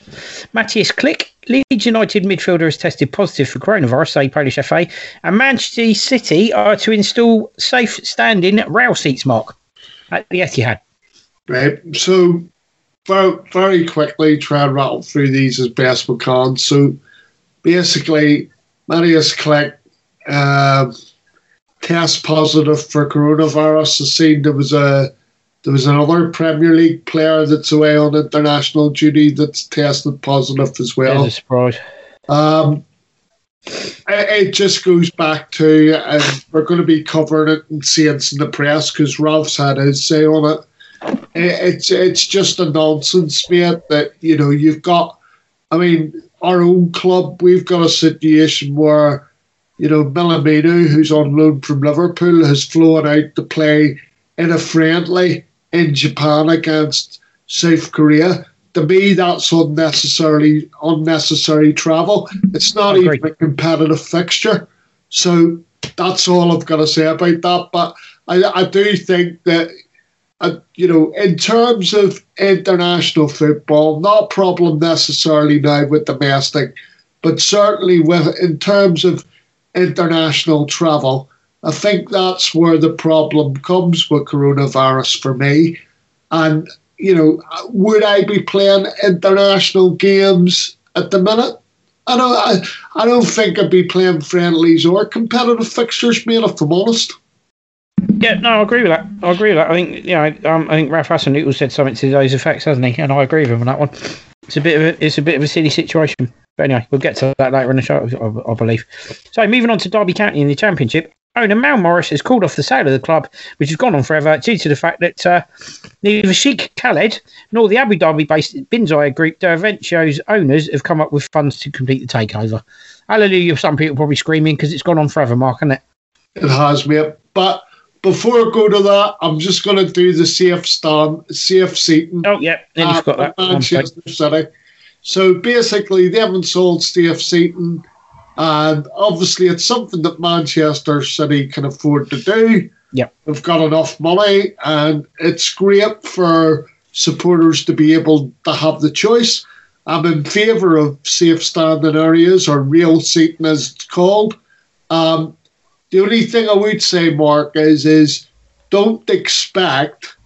Matthias Klich, Leeds United midfielder, has tested positive for coronavirus, say Polish FA, and Manchester City are to install safe standing rail seats, Mark, at the Etihad. Right. So very, very quickly try and rattle through these as best we can. So basically, Matthias Klich, um, test positive for coronavirus. I seen there was a there was another Premier League player that's away on international duty that's tested positive as well. There's a surprise. Um, it, it just goes back to, and we're going to be covering it and seeing it in the press because Ralph's had his say on it. it. It's it's just a nonsense, mate. That you know you've got. I mean, our own club, we've got a situation where, you know, Minamino, who's on loan from Liverpool, has flown out to play in a friendly in Japan against South Korea. To me, that's unnecessarily unnecessary travel. It's not even a competitive fixture. So that's all I've got to say about that. But I, I do think that, uh, you know, in terms of international football, not a problem necessarily now with domestic, but certainly with in terms of international travel, I think that's where the problem comes with coronavirus for me. And, you know, would I be playing international games at the minute? I don't, I, I don't think I'd be playing friendlies or competitive fixtures, mate, if I'm honest. Yeah, no, I agree with that. I agree with that. I think, you know, um, I think Ralph Hasenhüttl said something to those effects, hasn't he? And I agree with him on that one. It's a bit of a, it's a bit of a silly situation. But anyway, we'll get to that later in the show, I, I believe. So moving on to Derby County in the Championship, owner Mel Morris has called off the sale of the club, which has gone on forever due to the fact that uh, neither Sheikh Khaled nor the Abu Dhabi-based Bin Zayed Group, Derventio's owners, have come up with funds to complete the takeover. Hallelujah! Some people probably screaming because it's gone on forever, Mark, isn't it? It has, mate. But before I go to that, I'm just going to do the safe stand, safe seating. Oh, yeah, then you've got that. uh. Manchester City. So basically, they haven't sold safe seating, and obviously, it's something that Manchester City can afford to do. Yeah. They've got enough money, and it's great for supporters to be able to have the choice. I'm in favour of safe standing areas or real seating, as it's called. Um, the only thing I would say, Mark, is is don't expect,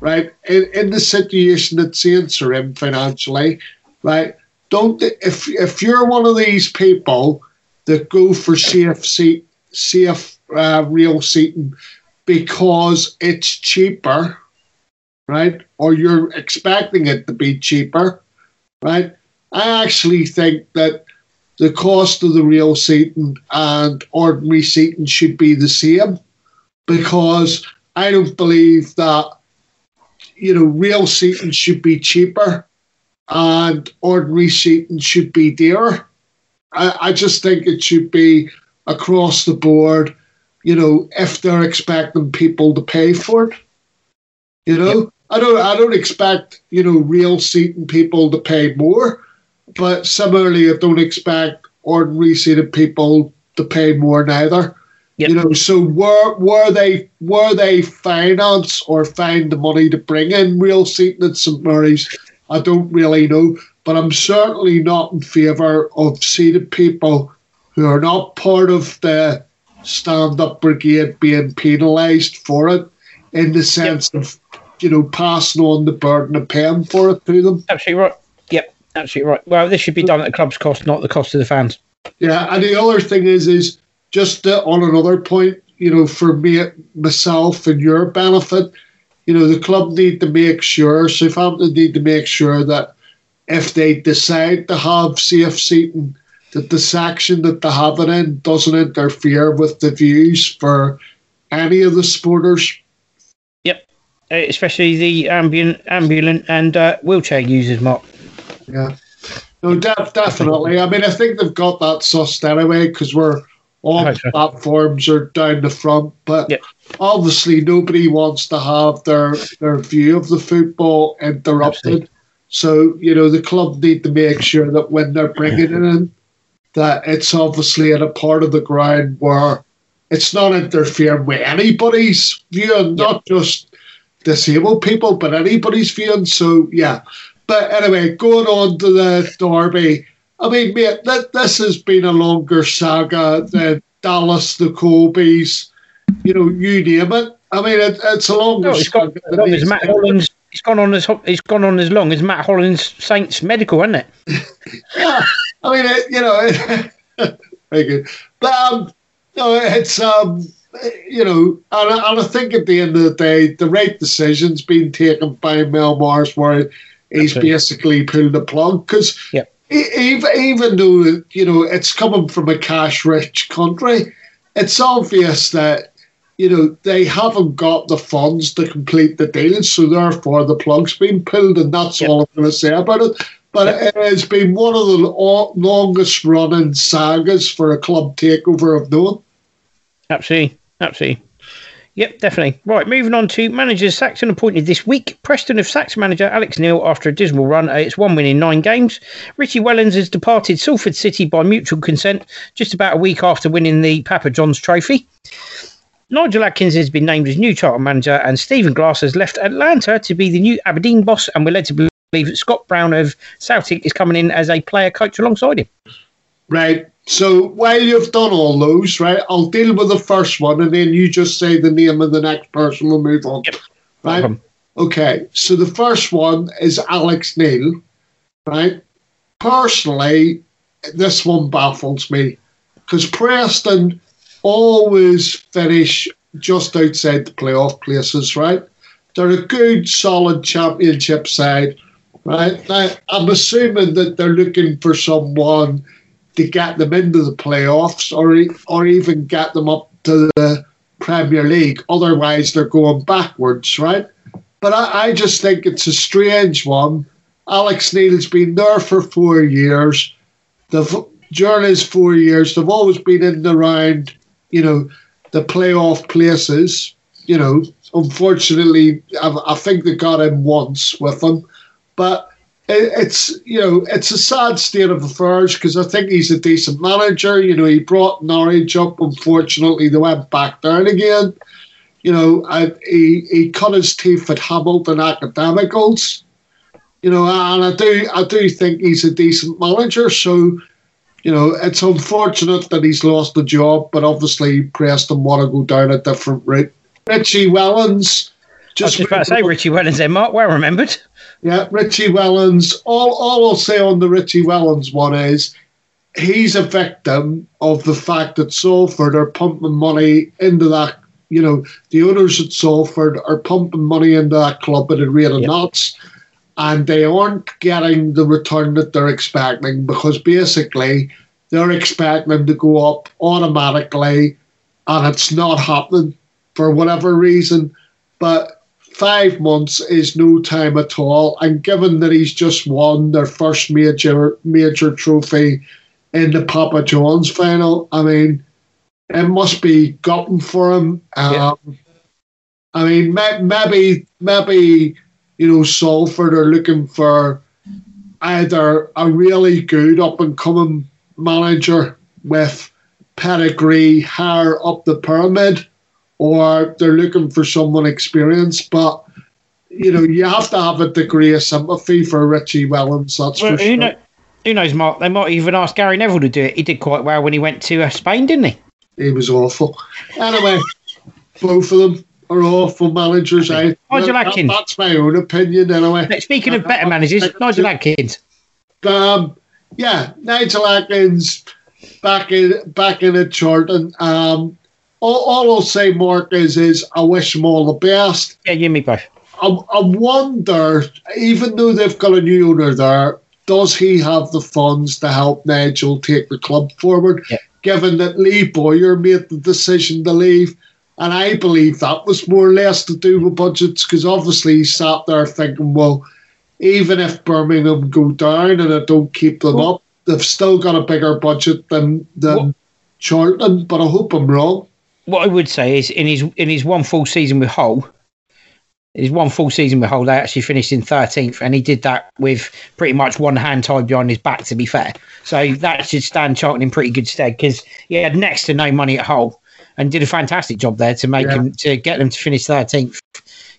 right, in, in the situation that Saints are in financially, right, don't if if you're one of these people that go for safe seat, safe uh, real seating because it's cheaper, right, or you're expecting it to be cheaper, right. I actually think that the cost of the real seating and ordinary seating should be the same because I don't believe that you know real seating should be cheaper and ordinary seating should be dearer. I, I just think it should be across the board, you know, if they're expecting people to pay for it. You know, I don't I don't expect, you know, real seating people to pay more, but similarly I don't expect ordinary seated people to pay more neither. Yep. You know, so where where they where they finance or find the money to bring in real seating at St Mary's, I don't really know. But I'm certainly not in favour of seated people who are not part of the stand up brigade being penalised for it in the sense of, you know, passing on the burden of paying for it to them. Absolutely right. Yep, absolutely right. Well, this should be done at the club's cost, not the cost of the fans. Yeah, and the other thing is, is just uh, on another point, you know, for me, myself, and your benefit, you know, the club need to make sure, Southampton need to make sure that if they decide to have safe seating, that the section that they have it in doesn't interfere with the views for any of the supporters. Yep, uh, especially the ambulant, ambulant and uh, wheelchair users, Mark. Yeah. No, def- definitely. I mean, I think they've got that sussed anyway because we're all platforms are down the front. But obviously, nobody wants to have their their view of the football interrupted. Absolutely. So you know, the club need to make sure that when they're bringing it in, that it's obviously at a part of the ground where it's not interfering with anybody's viewing, not just disabled people, but anybody's viewing. So yeah. But anyway, going on to the derby. I mean, mate, th- this has been a longer saga than Dallas, the Colbys, you know, you name it. I mean, it, it's a longer No, it's saga as than long as Matt. Holland's. It's gone on as it's gone on as long as Matt Holland's Saints medical, isn't it? Yeah, I mean, it, you know, very good. But um, no, it's um, you know, and, and I think at the end of the day, the right decision's been taken by Mel Morris, where he's Absolutely. basically pulled the plug because Yep. Even even though you know it's coming from a cash-rich country, it's obvious that you know they haven't got the funds to complete the deal, so therefore the plug's been pulled, and that's Yep. all I'm going to say about it. But it has been one of the longest running sagas for a club takeover of known. Absolutely. Absolutely. Yep, definitely. Right, moving on to managers Saxon appointed this week. Preston have sacked manager Alex Neil after a dismal run. It's one win in nine games. Richie Wellens has departed Salford City by mutual consent just about a week after winning the Papa John's Trophy. Nigel Atkins has been named as new Charlton manager, and Stephen Glass has left Atlanta to be the new Aberdeen boss. And we're led to believe that Scott Brown of Celtic is coming in as a player coach alongside him. Right. So while you've done all those, right, I'll deal with the first one and then you just say the name of the next person, we'll move on. Yep. Right? problem. Okay. So the first one is Alex Neil, right? Personally, this one baffles me because Preston always finish just outside the playoff places, right? They're a good, solid championship side, right? Now, I'm assuming that they're looking for someone to get them into the playoffs or or even get them up to the Premier League. Otherwise, they're going backwards, right? But I, I just think it's a strange one. Alex Neil's been there for four years. During his four years, they've always been in the round, you know, the playoff places. You know, unfortunately, I, I think they got him once with them. but it's you know it's a sad state of affairs because I think he's a decent manager. You know, he brought Norwich up. Unfortunately, they went back down again. You know, and he he cut his teeth at Hamilton Academicals. You know, and I do I do think he's a decent manager. So, you know, it's unfortunate that he's lost the job, but obviously Preston want to go down a different route. Richie Wellens. I was just about to say Richie Wellens there, Mark. Well remembered. Yeah, Richie Wellens. All, all I'll say on the Richie Wellens one is he's a victim of the fact that Salford are pumping money into that. You know, the owners at Salford are pumping money into that club at a rate of Yep. knots, and they aren't getting the return that they're expecting because basically they're expecting them to go up automatically, and it's not happening for whatever reason. But five months is no time at all. And given that he's just won their first major major trophy in the Papa John's final, I mean, it must be gutting for him. Um, I mean, maybe maybe you know Salford are looking for either a really good up and coming manager with pedigree higher up the pyramid, or they're looking for someone experienced. But you know, you have to have a degree of sympathy for Richie Wellens. That's Well, for sure. know, who knows, Mark? They might even ask Gary Neville to do it. He did quite well when he went to uh, Spain, didn't he? He was awful. Anyway, both of them are awful managers. I, Nigel that- Atkins. that's my own opinion, anyway. Now, Speaking of better managers, Nigel Atkins. Um, yeah, Nigel Atkins back in back in at Charlton. Um, all, all I'll say, Mark, is is I wish them all the best. Yeah, you me both. I, I wonder, even though they've got a new owner there, does he have the funds to help Nigel take the club forward? Yeah. Given that Lee Bowyer made the decision to leave, and I believe that was more or less to do with budgets, because obviously he sat there thinking, well, even if Birmingham go down and I don't keep them Well- up, they've still got a bigger budget than than Well- Charlton. But I hope I'm wrong. What I would say is, in his in his one full season with Hull, his one full season with Hull, they actually finished in thirteenth, and he did that with pretty much one hand tied behind his back. To be fair, so that should stand Charlton in pretty good stead because he had next to no money at Hull and did a fantastic job there to make Yeah. him to get them to finish thirteenth,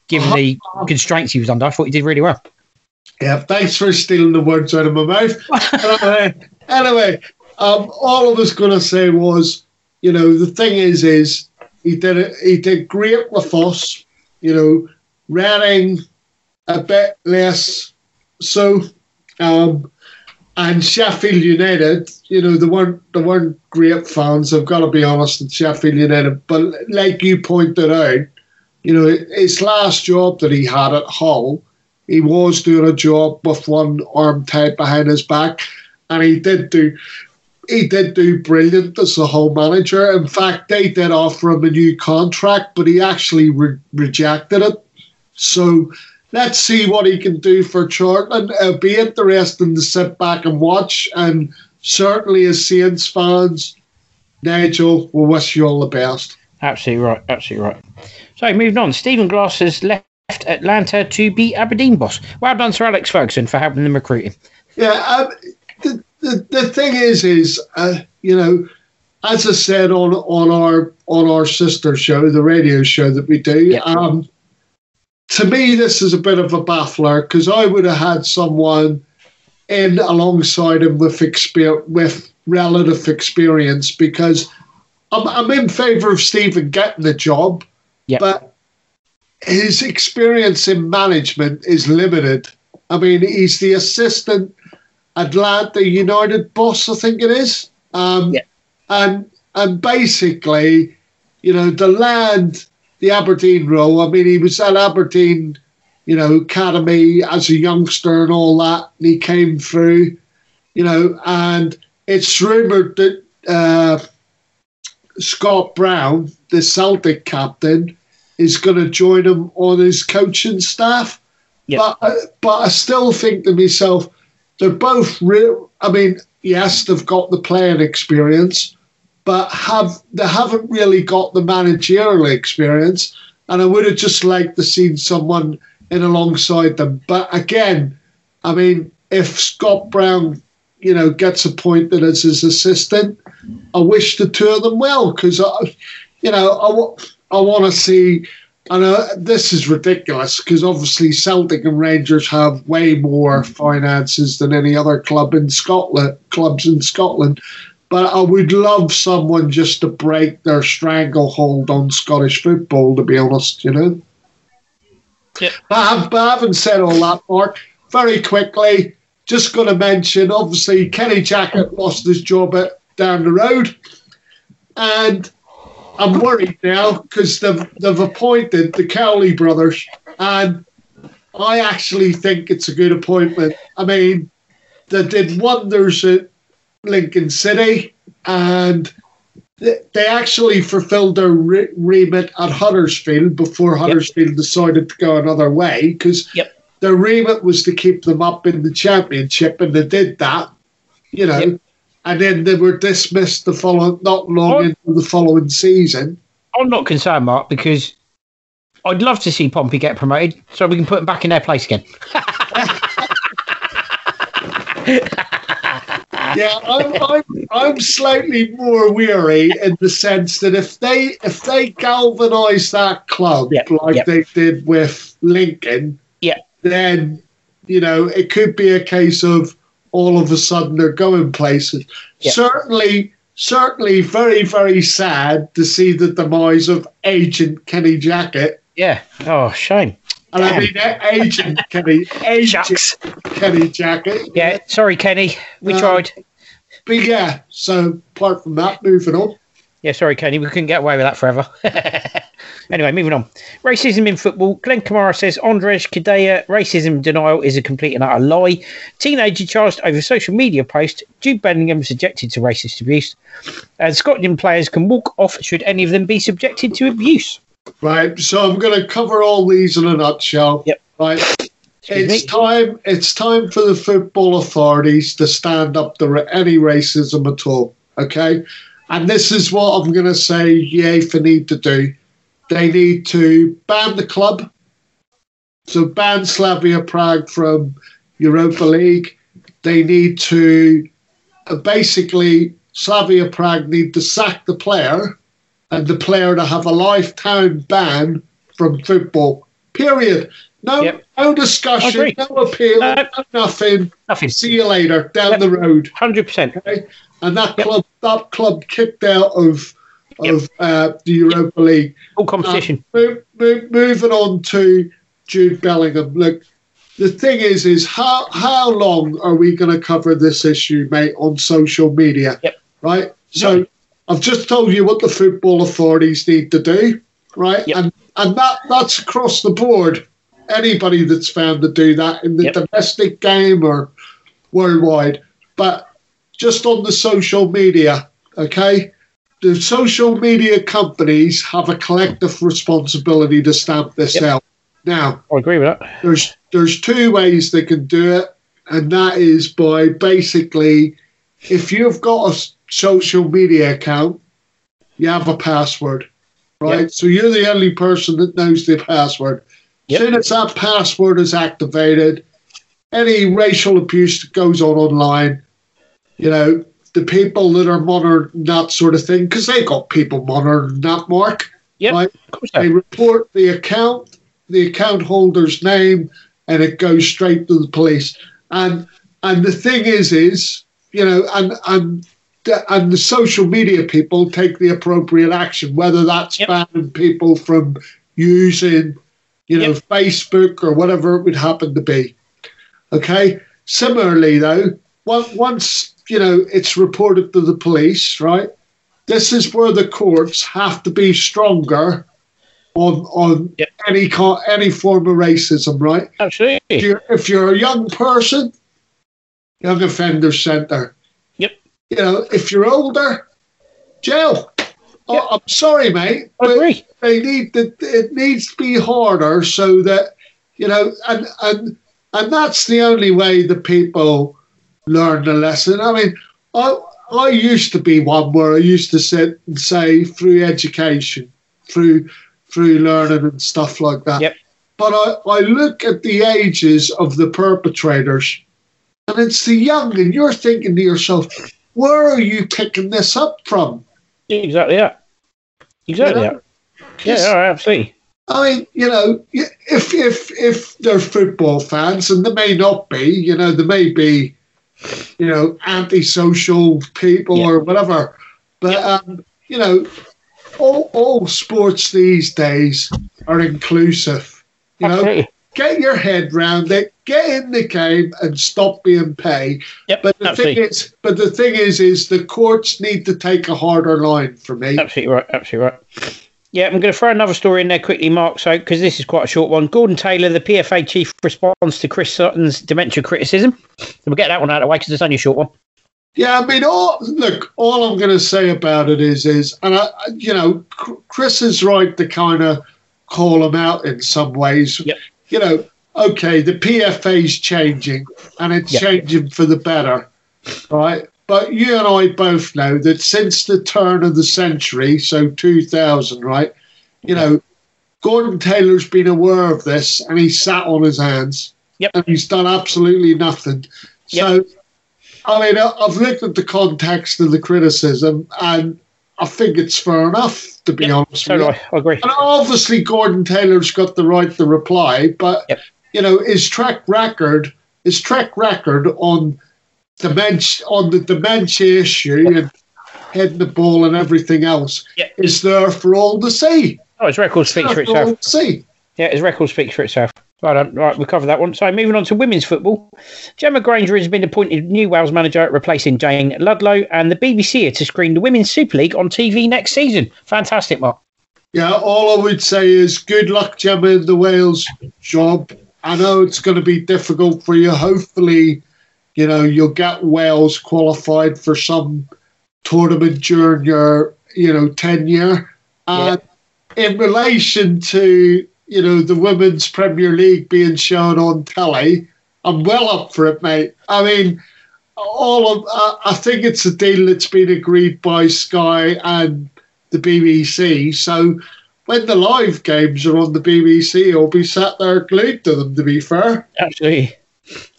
given the constraints he was under. I thought he did really well. Yeah, thanks for stealing the words out of my mouth. anyway, anyway um, all I was going to say was, you know, the thing is, is he did it. He did great with us. You know, Reading a bit less so. Um, and Sheffield United, you know, they weren't they weren't great fans. I've got to be honest with Sheffield United, but like you pointed out, you know, his last job that he had at Hull, he was doing a job with one arm tied behind his back, and he did do he did do brilliant as a home manager. In fact, they did offer him a new contract, but he actually re- rejected it. So let's see what he can do for Charlton. It'll be interesting to sit back and watch. And certainly, as Saints fans, Nigel, we wish you all the best. Absolutely right. Absolutely right. So, moving on. Stephen Glass has left Atlanta to be Aberdeen boss. Well done, Sir Alex Ferguson, for helping them recruiting. Yeah. Um, the, the, thing is, is, uh, you know, as I said on, on our on our sister show, the radio show that we do, yep. um, to me, this is a bit of a baffler because I would have had someone in alongside him with exper- with relative experience because I'm, I'm in favour of Stephen getting the job, yep. but his experience in management is limited. I mean, he's the assistant Atlanta United boss, I think it is. Um, yep. And and basically, you know, the land the Aberdeen role. I mean, he was at Aberdeen, you know, academy as a youngster and all that, and he came through, you know, and it's rumoured that uh, Scott Brown, the Celtic captain, is going to join him on his coaching staff. Yep. But, uh, but I still think to myself, they're both real. I mean, yes, they've got the playing experience, but have they haven't really got the managerial experience. And I would have just liked to seen someone in alongside them. But again, I mean, if Scott Brown, you know, gets appointed as his assistant, I wish the two of them well because I, you know, I, I want to see. I know uh, this is ridiculous because obviously Celtic and Rangers have way more mm. finances than any other club in Scotland, clubs in Scotland. But I would love someone just to break their stranglehold on Scottish football, to be honest, you know. Yeah. But, but having said all that, Mark, very quickly, just going to mention obviously Kenny Jackett lost his job at, down the road. And I'm worried now because they've, they've appointed the Cowley brothers. And I actually think it's a good appointment. I mean, they did wonders at Lincoln City, and they actually fulfilled their re- remit at Huddersfield before Huddersfield yep. decided to go another way because yep. their remit was to keep them up in the championship, and they did that, you know. Yep. And then they were dismissed the following, not long I'm, into the following season. I'm not concerned, Mark, because I'd love to see Pompey get promoted so we can put them back in their place again. yeah, I'm, I'm, I'm slightly more weary in the sense that if they if they galvanise that club yep, like yep. they did with Lincoln, yeah, then you know it could be a case of all of a sudden they're going places. Yep. Certainly, certainly, very very sad to see the demise of Agent Kenny Jackett. Yeah. Oh, shame. And Damn. I mean, Agent Kenny, Agent Shucks. Kenny Jackett. Yeah, sorry, Kenny. We Um, tried. But yeah, so apart from that, moving on. Yeah, sorry, Kenny. We couldn't get away with that forever. anyway, moving on. Racism in football. Glenn Kamara says Ondrej Kudela, racism denial is a complete and utter lie. Teenager charged over social media post. Jude Bellingham subjected to racist abuse. And Scotland players can walk off should any of them be subjected to abuse. Right, so I'm going to cover all these in a nutshell. Yep. Right, Excuse it's me. time. It's time for the football authorities to stand up to any racism at all. Okay, and this is what I'm going to say. UEFA need to do. They need to ban the club. So ban Slavia Prague from Europa League. They need to uh, basically Slavia Prague need to sack the player and the player to have a lifetime ban from football. Period. No, Yep. no discussion, no appeal, No. no nothing. Nothing. See you later down Yep. the road. 100%. Okay, and that Yep. club, that club kicked out of Yep. of uh, the Europa League. All competition. Move, move, moving on to Jude Bellingham. Look, the thing is, is how how long are we going to cover this issue, mate, on social media? Yep. Right. So I've just told you what the football authorities need to do, right? Yep. And and that that's across the board. Anybody that's found to do that in the domestic game or worldwide, but just on the social media, okay? The social media companies have a collective responsibility to stamp this Yep. out. Now, I agree with that. there's there's two ways they can do it, and that is by basically, if you've got a social media account, you have a password, right? Yep. So you're the only person that knows the password. Yep. As soon as that password is activated, any racial abuse that goes on online, you know, the people that are monitoring that sort of thing, because they got people monitoring that, Mark Yep. Right. They report the account, the account holder's name, and it goes straight to the police. And and the thing is, is you know, and and the, and the social media people take the appropriate action, whether that's Yep. banning people from using, you know, Yep. Facebook or whatever it would happen to be. Okay. Similarly, though, once you know it's reported to the police, right? This is where the courts have to be stronger on on Yep. any any form of racism, right? If Absolutely. you're, if you're a young person, young offender centre. Yep. You know, if you're older, jail. Oh, I'm sorry, mate, I agree. they need to, it needs to be harder so that you know and and and that's the only way the people learn the lesson i mean i i used to be one where i used to sit and say through education through through learning and stuff like that Yep. but i i look at the ages of the perpetrators and it's the young and you're thinking to yourself where are you picking this up from Exactly that. Exactly You know? that. Yeah, Yes. no, absolutely. I mean, you know, if if if they're football fans, and they may not be, you know, they may be, you know, antisocial people Yeah. or whatever, but um, you know, all all sports these days are inclusive. You know, Absolutely. get your head round it, get in the game, and stop being paid. Yep. But the absolutely. thing is, but the thing is, is the courts need to take a harder line for me. Absolutely right. Absolutely right. Yeah, I'm going to throw another story in there quickly, Mark. So, because this is quite a short one, Gordon Taylor, the PFA chief, responds to Chris Sutton's dementia criticism. So we'll get that one out of the way because it's only a short one. Yeah, I mean, all look. All I'm going to say about it is, is, and I, you know, Chris is right to kind of call him out in some ways. Yep. You know, okay, the PFA's changing, and it's Yep. changing for the better, right? But you and I both know that since the turn of the century, so 2000, right? You know, Gordon Taylor's been aware of this, and he's sat on his hands, Yep. and he's done absolutely nothing. So. I mean, I've looked at the context of the criticism, and I think it's fair enough, to be Yep, honest So with you. I. I agree. And obviously, Gordon Taylor's got the right to reply, but Yep. you know, his track record, his track record on dementia, on the dementia issue and heading the ball and everything else Yep. is there for all to see. Oh, his record speaks for for itself. see. Yeah, his record speaks for itself. Right, um, right, we covered that one. So moving on to women's football, Gemma Grainger has been appointed new Wales manager, replacing Jayne Ludlow, and the BBC are to screen the Women's Super League on TV next season. Fantastic, Mark. Yeah, all I would say is good luck, Gemma, in the Wales job. I know it's going to be difficult for you. Hopefully, you know, you'll get Wales qualified for some tournament during your, you know, tenure. And in relation to, you know, the Women's Premier League being shown on telly, I'm well up for it, mate. I mean, all of uh, I think it's a deal that's been agreed by Sky and the BBC. So when the live games are on the BBC, I'll be sat there glued to them. To be fair, Absolutely.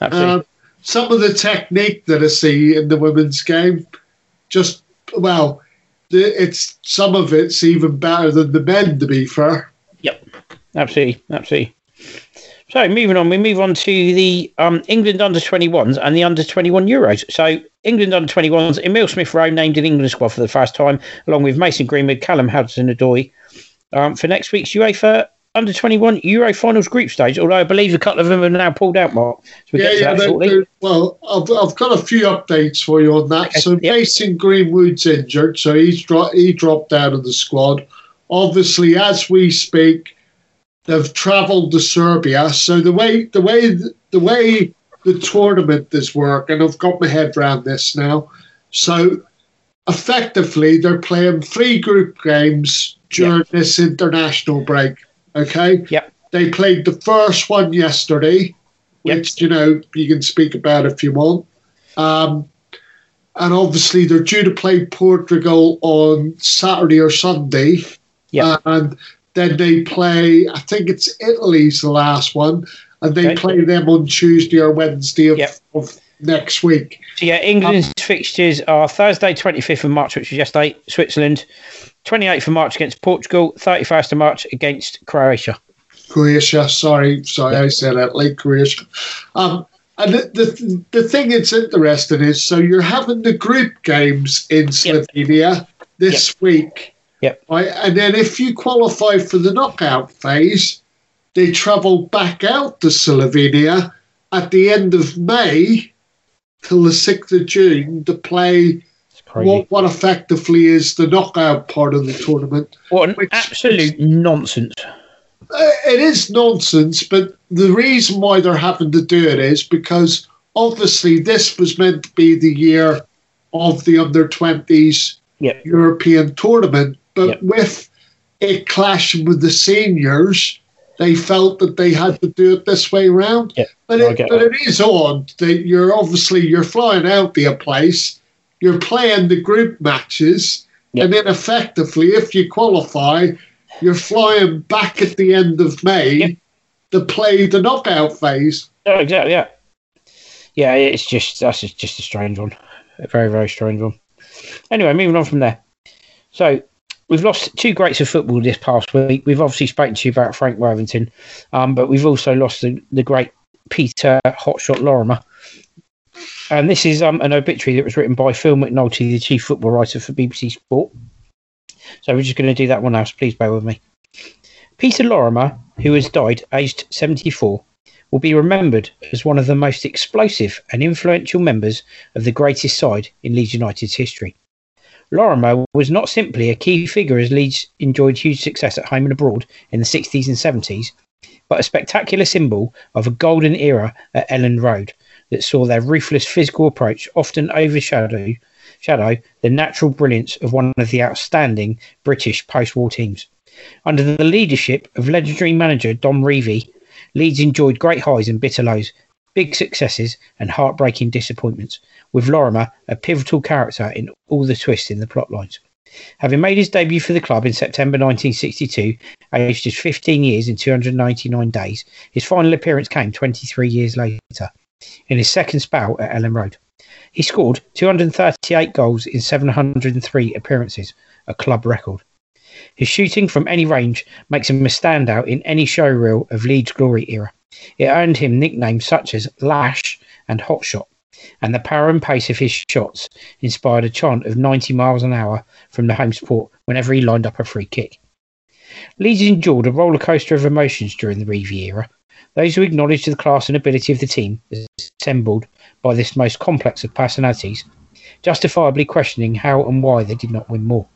Absolutely. um, some of the technique that I see in the women's game, just well, it's some of it's even better than the men. To be fair, Yep, Absolutely, absolutely. So moving on, we move on to the um, England under 21s and the under 21 Euros. So England under 21s, Emil Smith Rowe named in England squad for the first time, along with Mason Greenwood, Callum Hudson Odoi. Um, for next week's UEFA under 21 Euro finals group stage, although I believe a couple of them are now pulled out, Mark. So we Yeah, yeah. that they're- they're- well, I've, I've got a few updates for you on that. Okay, So yep. Mason Greenwood's injured, so he's dro- he dropped out of the squad. Obviously, as we speak, they've travelled to Serbia. So the way the way the way the tournament is working, I've got my head around this now. So effectively, they're playing three group games during this international break. Okay. Yep. They played the first one yesterday, Yep. which you know you can speak about if you want. Um, and obviously, they're due to play Portugal on Saturday or Sunday. Yep. And then they play, I think it's Italy's the last one, and they Okay. play them on Tuesday or Wednesday of, Yep. of next week. So yeah, England's Um, fixtures are Thursday, 25th of March, which was yesterday, Switzerland, 28th of March against Portugal, 31st of March against Croatia. Croatia. Sorry, sorry, I said that like Croatia. Um, and the, the the thing that's interesting is, so you're having the group games in Slovenia this week, Yep. right? And then if you qualify for the knockout phase, they travel back out to Slovenia at the end of May till the sixth of June to play. What what effectively is the knockout part of the tournament. what an which- absolute nonsense. Uh, it is nonsense, but the reason why they're having to do it is because obviously this was meant to be the year of the under 20s Yep. European tournament, but Yep. with it clashing with the seniors, they felt that they had to do it this way around. Yep. But, it, but it is odd that you're obviously you're flying out to a place, you're playing the group matches, Yep. and then effectively, if you qualify, you're flying back at the end of May Yep. to play the knockout phase. Oh, exactly. Yeah. Yeah, it's just that's just- just a strange one, a very very strange one. Anyway, moving on from there. So we've lost two greats of football this past week. We've obviously spoken to you about Frank Worthington, um, but we've also lost the, the great Peter Hotshot Lorimer. And this is um, an obituary that was written by Phil McNulty, the chief football writer for BBC Sport. So we're just going to do that one now. So please bear with me. Peter Lorimer, who has died aged 74, will be remembered as one of the most explosive and influential members of the greatest side in Leeds United's history. Lorimer was not simply a key figure as Leeds enjoyed huge success at home and abroad in the 60s and 70s, but a spectacular symbol of a golden era at Elland Road that saw their ruthless physical approach often overshadow shadow the natural brilliance of one of the outstanding British post-war teams. Under the leadership of legendary manager Don Revie, Leeds enjoyed great highs and bitter lows, big successes and heartbreaking disappointments, with Lorimer a pivotal character in all the twists in the plot lines. Having made his debut for the club in September 1962, aged just 15 years and 299 days, his final appearance came 23 years later, in his second spell at Elland Road. He scored 238 goals in 703 appearances, a club record. His shooting from any range makes him a standout in any show reel of Leeds' glory era. It earned him nicknames such as Lash and Hotshot, and the power and pace of his shots inspired a chant of 90 miles an hour from the home support whenever he lined up a free kick. Leeds endured a roller coaster of emotions during the Revie era. Those who acknowledged the class and ability of the team assembled by this most complex of personalities, justifiably questioning how and why they did not win more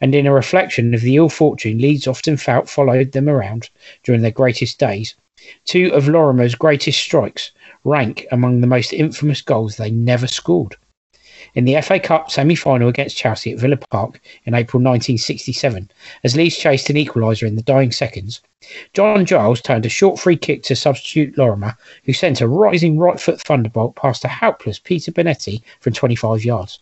and in a reflection of the ill fortune Leeds often felt followed them around during their greatest days, two of Lorimer's greatest strikes rank among the most infamous goals they never scored. In the FA Cup semi final against Chelsea at Villa Park in April 1967, as Leeds chased an equaliser in the dying seconds, John Giles turned a short free kick to substitute Lorimer, who sent a rising right foot thunderbolt past a helpless Peter Bonetti from 25 yards.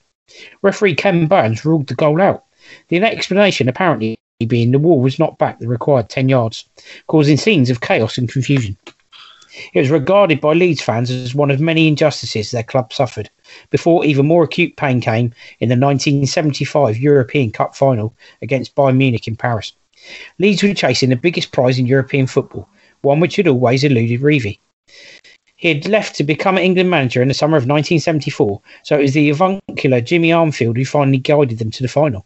Referee Ken Burns ruled the goal out, the explanation apparently being the wall was not back the required 10 yards, causing scenes of chaos and confusion. It was regarded by Leeds fans as one of many injustices their club suffered, before even more acute pain came in the 1975 European Cup final against Bayern Munich in Paris. Leeds were chasing the biggest prize in European football, one which had always eluded Revie. He had left to become an England manager in the summer of 1974, so it was the avuncular Jimmy Armfield who finally guided them to the final.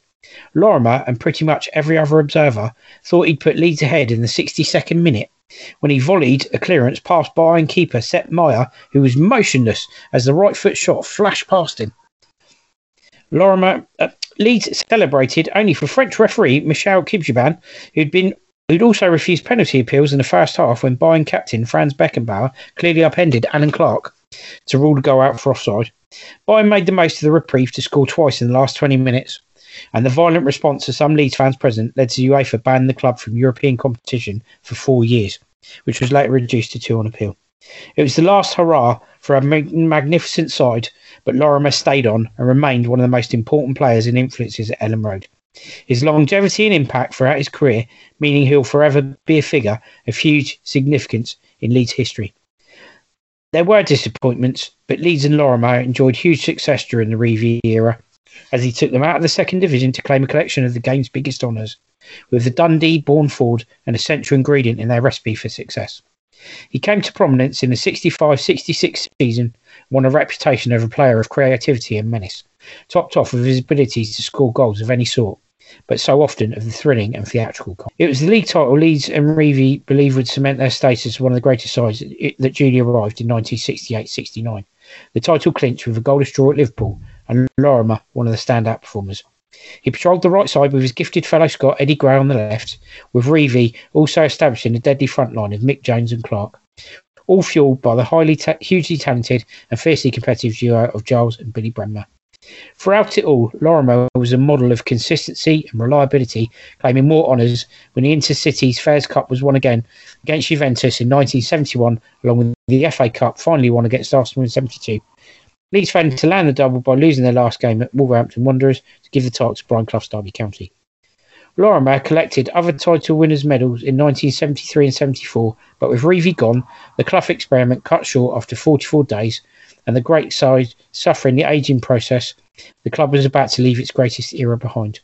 Lorimer and pretty much every other observer thought he'd put Leeds ahead in the 62nd minute when he volleyed a clearance past Bayern keeper Sepp Maier, who was motionless as the right foot shot flashed past him. Lorimer uh, Leeds celebrated only for French referee Michel Kitabdjian, who'd been who'd also refused penalty appeals in the first half when Bayern captain Franz Beckenbauer clearly upended Allan Clarke to rule the goal out for offside. Bayern made the most of the reprieve to score twice in the last 20 minutes, and the violent response of some Leeds fans present led to UEFA banning the club from European competition for four years, which was later reduced to two on appeal. It was the last hurrah for a magnificent side, but Lorimer stayed on and remained one of the most important players and influences at Elland Road. His longevity and impact throughout his career, meaning he'll forever be a figure of huge significance in Leeds history. There were disappointments, but Leeds and Lorimer enjoyed huge success during the Revie era, as he took them out of the second division to claim a collection of the game's biggest honours, with the Dundee born forward an essential ingredient in their recipe for success. He came to prominence in the 65 66 season, won a reputation of a player of creativity and menace, topped off with his ability to score goals of any sort, but so often of the thrilling and theatrical kind. It was the league title Leeds and Revie believed would cement their status as one of the greatest sides that duly arrived in 1968 69. The title clinched with a goalless draw at Liverpool and Lorimer, one of the standout performers. He patrolled the right side with his gifted fellow Scot Eddie Gray on the left, with Revie also establishing a deadly front line of Mick Jones and Clarke, all fueled by the highly ta- hugely talented and fiercely competitive duo of Giles and Billy Bremner. Throughout it all, Lorimer was a model of consistency and reliability, claiming more honours when the Intercities Fairs Cup was won again against Juventus in 1971, along with the FA Cup finally won against Arsenal in 72. Leeds failed to land the double by losing their last game at Wolverhampton Wanderers to give the title to Brian Clough's Derby County. Lorimer collected other title winners' medals in 1973 and 74, but with Revie gone, the Clough experiment cut short after 44 days, and the great side suffering the ageing process, the club was about to leave its greatest era behind.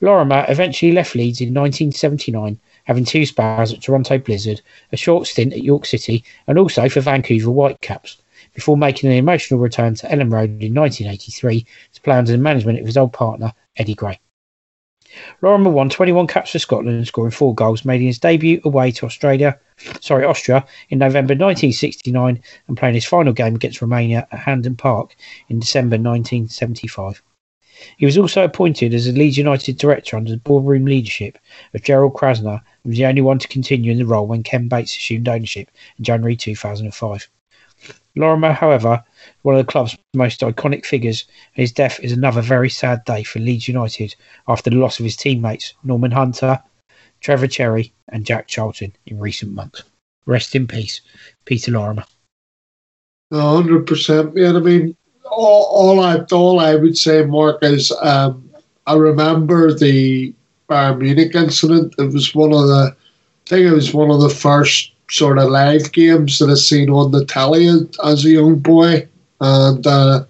Lorimer eventually left Leeds in 1979, having two spells at Toronto Blizzard, a short stint at York City, and also for Vancouver Whitecaps before making an emotional return to Elland Road in 1983 to play under the management of his old partner, Eddie Gray. Lorimer won 21 caps for Scotland, scoring four goals, making his debut away to Australia, sorry, Austria in November 1969 and playing his final game against Romania at Hampden Park in December 1975. He was also appointed as a Leeds United director under the boardroom leadership of Gerald Krasner and was the only one to continue in the role when Ken Bates assumed ownership in January 2005. Lorimer, however, one of the club's most iconic figures, and his death is another very sad day for Leeds United after the loss of his teammates Norman Hunter, Trevor Cherry, and Jack Charlton in recent months. Rest in peace, Peter Lorimer. hundred percent. I mean, all, all I all I would say, Mark, is um, I remember the Bayern Munich incident. It was one of the, I think it was one of the first sort of live games that I seen on the telly as a young boy, and uh,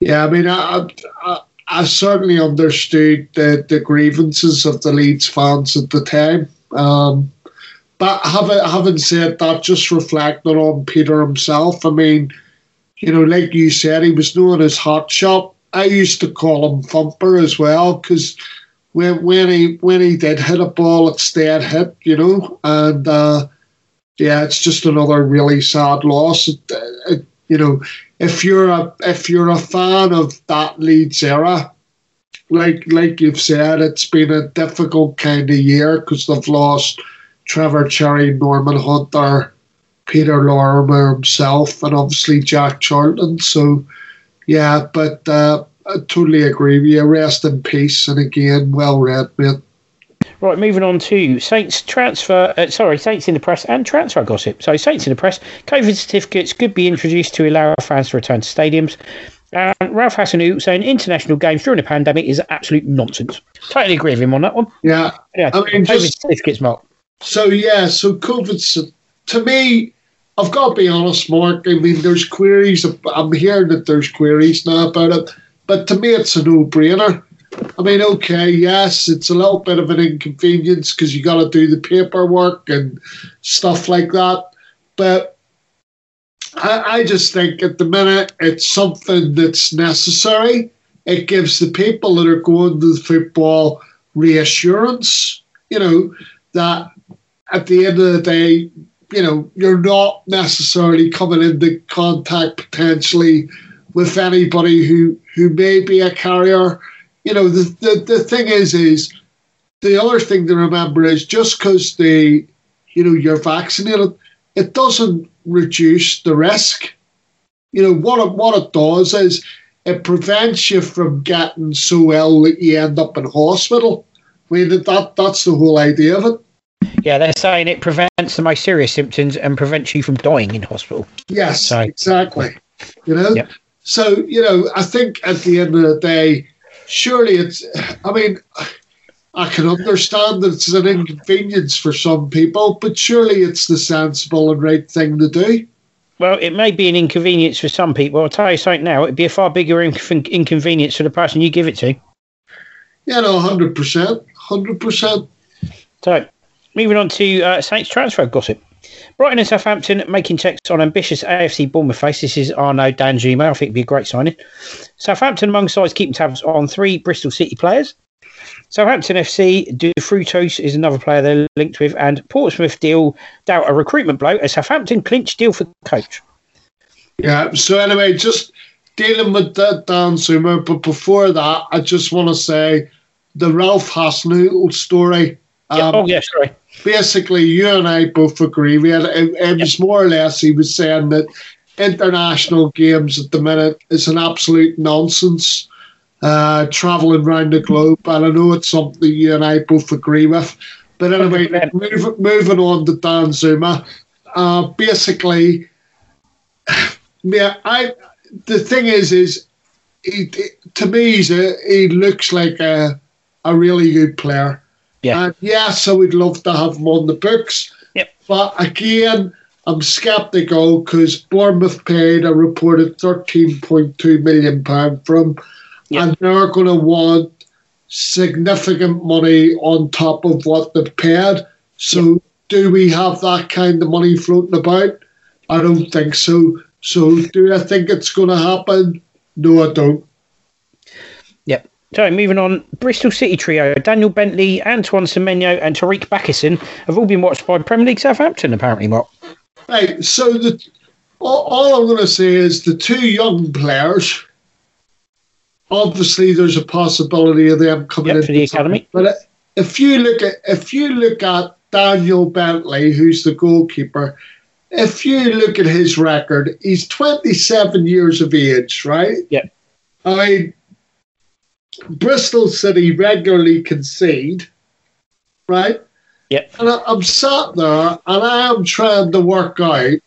yeah, I mean, I, I, I certainly understood the, the grievances of the Leeds fans at the time. Um, but having having said that, just reflecting on Peter himself, I mean, you know, like you said, he was known as Hot Shot. I used to call him Thumper as well because when when he when he did hit a ball, it stayed hit, you know, and uh, yeah, it's just another really sad loss. It, it, you know, if you're a if you're a fan of that Leeds era, like like you've said, it's been a difficult kind of year because they've lost Trevor Cherry, Norman Hunter, Peter Lorimer himself, and obviously Jack Charlton. So, yeah, but uh, I totally agree with you. Rest in peace, and again, well read, mate. Right, moving on to Saints transfer. Uh, sorry, Saints in the press and transfer gossip. So, Saints in the press. COVID certificates could be introduced to allow fans to return to stadiums. And Ralph Hasenhüttl saying international games during the pandemic is absolute nonsense. Totally agree with him on that one. Yeah, yeah. I mean, COVID just, certificates, Mark. So yeah, so COVID. To me, I've got to be honest, Mark. I mean, there's queries. I'm hearing that there's queries now about it, but to me, it's a no-brainer. I mean, okay, yes, it's a little bit of an inconvenience because you got to do the paperwork and stuff like that. But I, I just think at the minute it's something that's necessary it gives the people that are going to the football reassurance, you know, that at the end of the day, you know, you're not necessarily coming into contact potentially with anybody who, who may be a carrier. You know, the, the, the thing is, is the other thing to remember is just because they, you know, you're vaccinated, it doesn't reduce the risk. You know, what it, what it does is it prevents you from getting so ill that you end up in hospital. I mean, that, that's the whole idea of it. Yeah, they're saying it prevents the most serious symptoms and prevents you from dying in hospital. Yes, So- exactly. You know, Yep. so you know, I think at the end of the day, surely it's. I mean, I can understand that it's an inconvenience for some people, but surely it's the sensible and right thing to do. Well, it may be an inconvenience for some people. I'll tell you something now. It'd be a far bigger inc- inconvenience for the person you give it to. Hundred percent, hundred percent. So, moving on to uh, Saints transfer gossip. Brighton and Southampton making checks on ambitious AFC Bournemouth face. This is Arno Danjuma. I think it'd be a great signing. Southampton among sides keeping tabs on three Bristol City players. Southampton FC, De Frutos is another player they're linked with, and Portsmouth deal doubt a recruitment blow as Southampton clinch deal for coach. Yeah. So anyway, just dealing with that Danjuma, but before that, I just want to say the Ralph Hasenhüttl story. Yeah, Um, oh, yeah, sorry. Basically, you and I both agree. We had it, it was more or less he was saying that international games at the minute is an absolute nonsense. Uh, traveling around the globe, and I know it's something you and I both agree with. But anyway, move, moving on to Danjuma. Uh, basically, yeah, I. The thing is, is he, to me, he's a, he looks like a a really good player. Yeah. And yes, I would love to have him on the books. Yep. But again, I'm sceptical because Bournemouth paid a reported 13.2 million pound for him, Yep. and they're going to want significant money on top of what they've paid. So, do we have that kind of money floating about? I don't think so. So, do I think it's going to happen? No, I don't. So moving on, Bristol City trio: Daniel Bentley, Antoine Semenyo, and Tyreeq Bakinson have all been watched by Premier League Southampton. Apparently, Mark. Right. So the all, all I'm going to say is the two young players. Obviously, there's a possibility of them coming Yep, into for the academy. But if you look at if you look at Daniel Bentley, who's the goalkeeper, if you look at his record, he's 27 years of age, right? Yeah. I mean, Bristol City regularly concede, right? Yep. And I, I'm sat there and I am trying to work out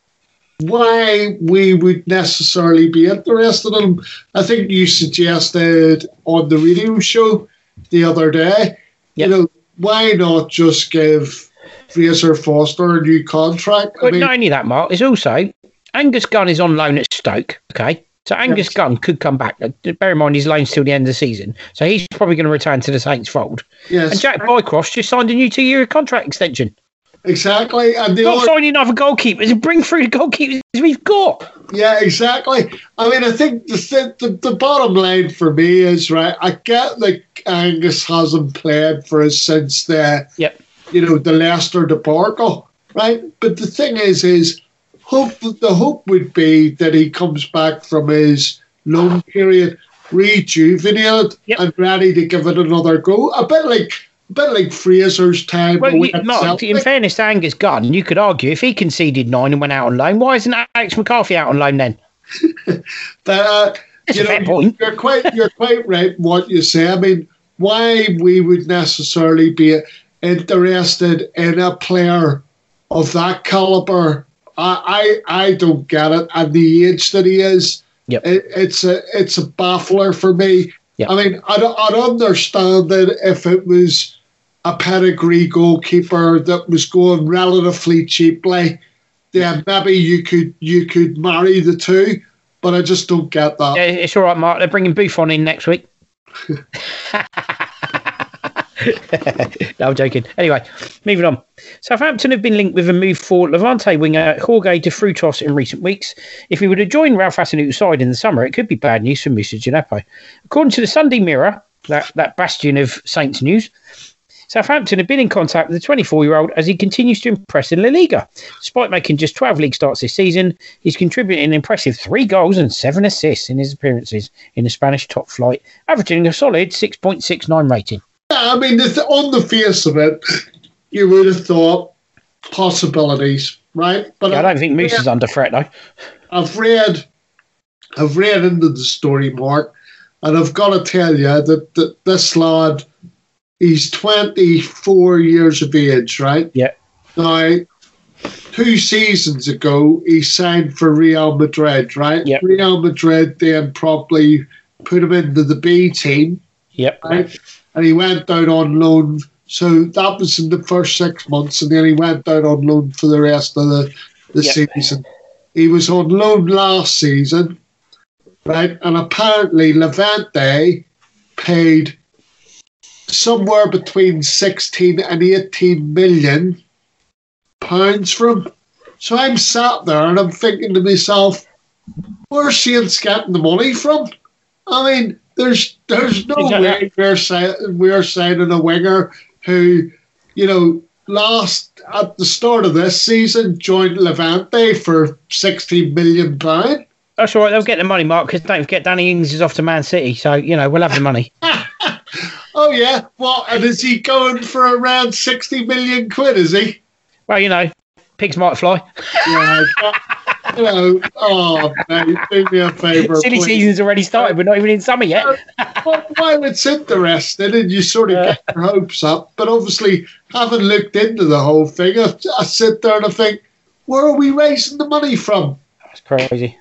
why we would necessarily be interested in him. I think you suggested on the radio show the other day, Yep. you know, why not just give Fraser Forster a new contract? I But mean, not only that, Mark, it's also Angus Gunn is on loan at Stoke. Okay. So Angus. Gunn could come back. Uh, Bear in mind he's loaned till the end of the season, so he's probably going to return to the Saints fold. yes, And Jack Bycroft just signed a new two-year contract extension. exactly. And the Not other, signing other goalkeepers. Bring through the goalkeepers we've got. Yeah, exactly. I mean, I think the, the the bottom line for me is right. I get that Angus hasn't played for us since the Yep. you know the Leicester debacle, right? But the thing is, is hope the hope would be that he comes back from his loan period rejuvenated Yep. and ready to give it another go. A bit like a bit like Fraser's time. Well, you, Celtic. in fairness to Angus Gunn, you could argue if he conceded nine and went out on loan, why isn't Alex McCarthy out on loan then? But uh, That's you know, point. You're quite you're quite right in what you say. I mean, why we would necessarily be interested in a player of that caliber, I I, I don't get it. And the age that he is, Yep. it, it's a it's a baffler for me. Yep. I mean, I'd, I'd understand it if it was a pedigree goalkeeper that was going relatively cheaply. Then maybe you could you could marry the two, but I just don't get that. Yeah, it's all right, Mark. They're bringing Buffon in next week. no, I'm joking. Anyway, moving on. Southampton have been linked with a move for Levante winger Jorge de Frutos in recent weeks. If he were to join Ralph Hasenhüttl's side in the summer, it could be bad news for Moussa Djenepo. According to the Sunday Mirror, that, that bastion of Saints news, Southampton have been in contact with the 24 year old as he continues to impress in La Liga. Despite making just 12 league starts this season, he's contributing an impressive three goals and seven assists in his appearances in the Spanish top flight, averaging a solid 6.69 rating. Yeah, I mean, on the face of it, you would have thought possibilities, right? But Yeah, I don't think Moose is under threat, though. I've read, I've read into the story, Mark, and I've got to tell you that, that this lad, he's 24 years of age, right? Yeah. Now, two seasons ago, he signed for Real Madrid, right? Yeah. Real Madrid then probably put him into the B team, Yep. right? And he went out on loan. So that was in the first six months, and then he went out on loan for the rest of the, the Yep. season. He was on loan last season, right? And apparently Levante paid somewhere between 16 and 18 million pounds for him. So I'm sat there and I'm thinking to myself, where's Saints getting the money from? I mean, there's there's no Exactly. way we're si- we're signing a winger who, you know, last at the start of this season joined Levante for 16 million pound. That's all right. They'll get the money, Mark, because don't forget Danny Ings is off to Man City. So, you know, we'll have the money. Oh yeah, what? And is he going for around 60 million quid? Is he? well, you know, pigs might fly. Yeah. you know, oh mate, do me a favour. Silly please. season's already started. We're not even in summer yet. well, well, it's interesting, and you sort of get your hopes up. But obviously, having looked into the whole thing, I, I sit there and I think, where are we raising the money from? That's crazy.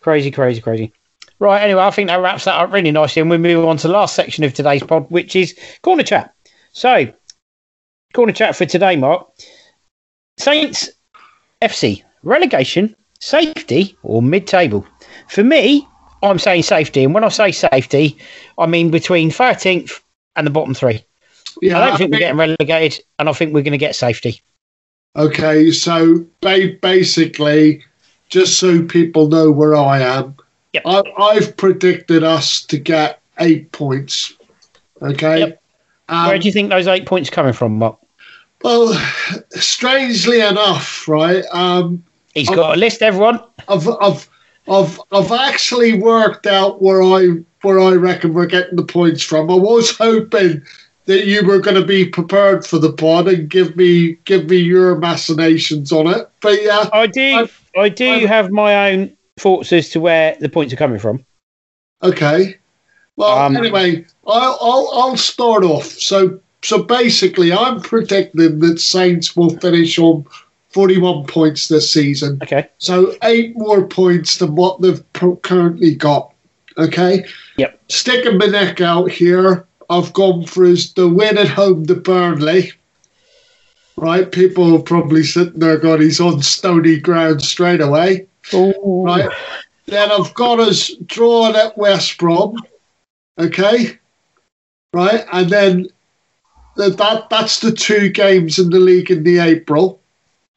Crazy, crazy, crazy. Right, anyway, I think that wraps that up really nicely. And we move on to the last section of today's pod, which is Corner Chat. So, Corner Chat for today, Mark. Saints FC, relegation, safety, or mid table? For me, I'm saying safety. And when I say safety, I mean between 13th and the bottom three. Yeah, I don't think I we're getting relegated, and I think we're going to get safety. Okay, so ba- basically, just so people know where I am, Yep. I, I've predicted us to get eight points. Okay. Yep. Um, Where do you think those eight points are coming from, Mark? well, strangely enough, right? Um, He's got a list, everyone. I've, I've, I've, I've actually worked out where I where I reckon we're getting the points from. I was hoping that you were going to be prepared for the pod and give me give me your machinations on it. But yeah, I do. I'm- i do I'm- have my own thoughts as to where the points are coming from. okay. Well, Um, anyway, I'll, I'll I'll start off. So so basically, I'm predicting that Saints will finish on 41 points this season. Okay. So eight more points than what they've pro- currently got. Okay. Yep. Sticking my neck out here, I've gone for is the win at home to Burnley. Right, people are probably sitting there going, he's on stony ground straight away. Right. Then I've got us drawing at West Brom. Okay. Right. And then that, that that's the two games in the league in the April.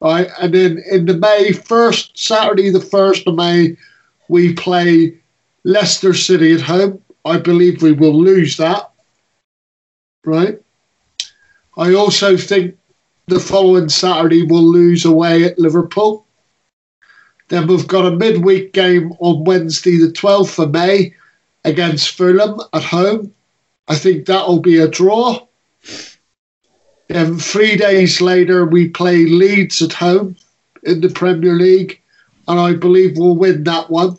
Right. And then in the May, first Saturday, the 1st of May, we play Leicester City at home. I believe we will lose that. Right. I also think the following Saturday we'll lose away at Liverpool. Then we've got a midweek game on Wednesday, the 12th of May, against Fulham at home. I think that'll be a draw. Then three days later, we play Leeds at home in the Premier League, and I believe we'll win that one.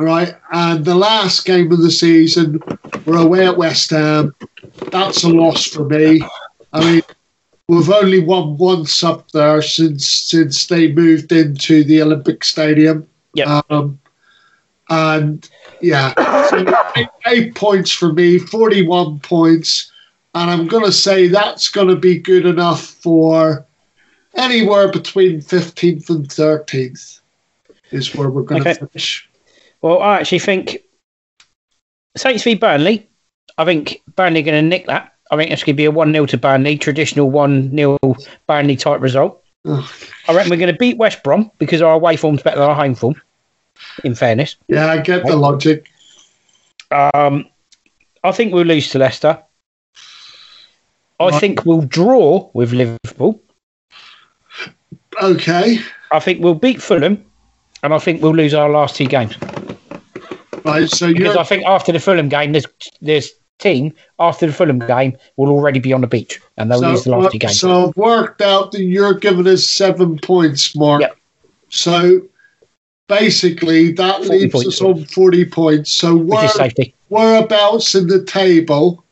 All right, and the last game of the season, we're away at West Ham. That's a loss for me. I mean, we've only won once up there since since they moved into the Olympic Stadium. Yep. Um, and yeah, so eight, eight points for me, forty-one points, and I'm going to say that's going to be good enough for anywhere between fifteenth and thirteenth is where we're going to finish. Well, I actually think Saints v Burnley. I think Burnley are going to nick that. I think it's going to be a 1 0 to Burnley, traditional 1 0 Burnley type result. I reckon we're going to beat West Brom because our away form's better than our home form, in fairness. Yeah, I get the logic. Um, I think we'll lose to Leicester. I think we'll draw with Liverpool. Okay. I think we'll beat Fulham. And I think we'll lose our last two games. Right. So you're I think after the Fulham game, this, this team, after the Fulham game, will already be on the beach. And they'll lose the so, last two games. so I've worked out that you're giving us seven points, Mark. Yep. So basically, that leaves points. us on 40 points. So where, whereabouts in the table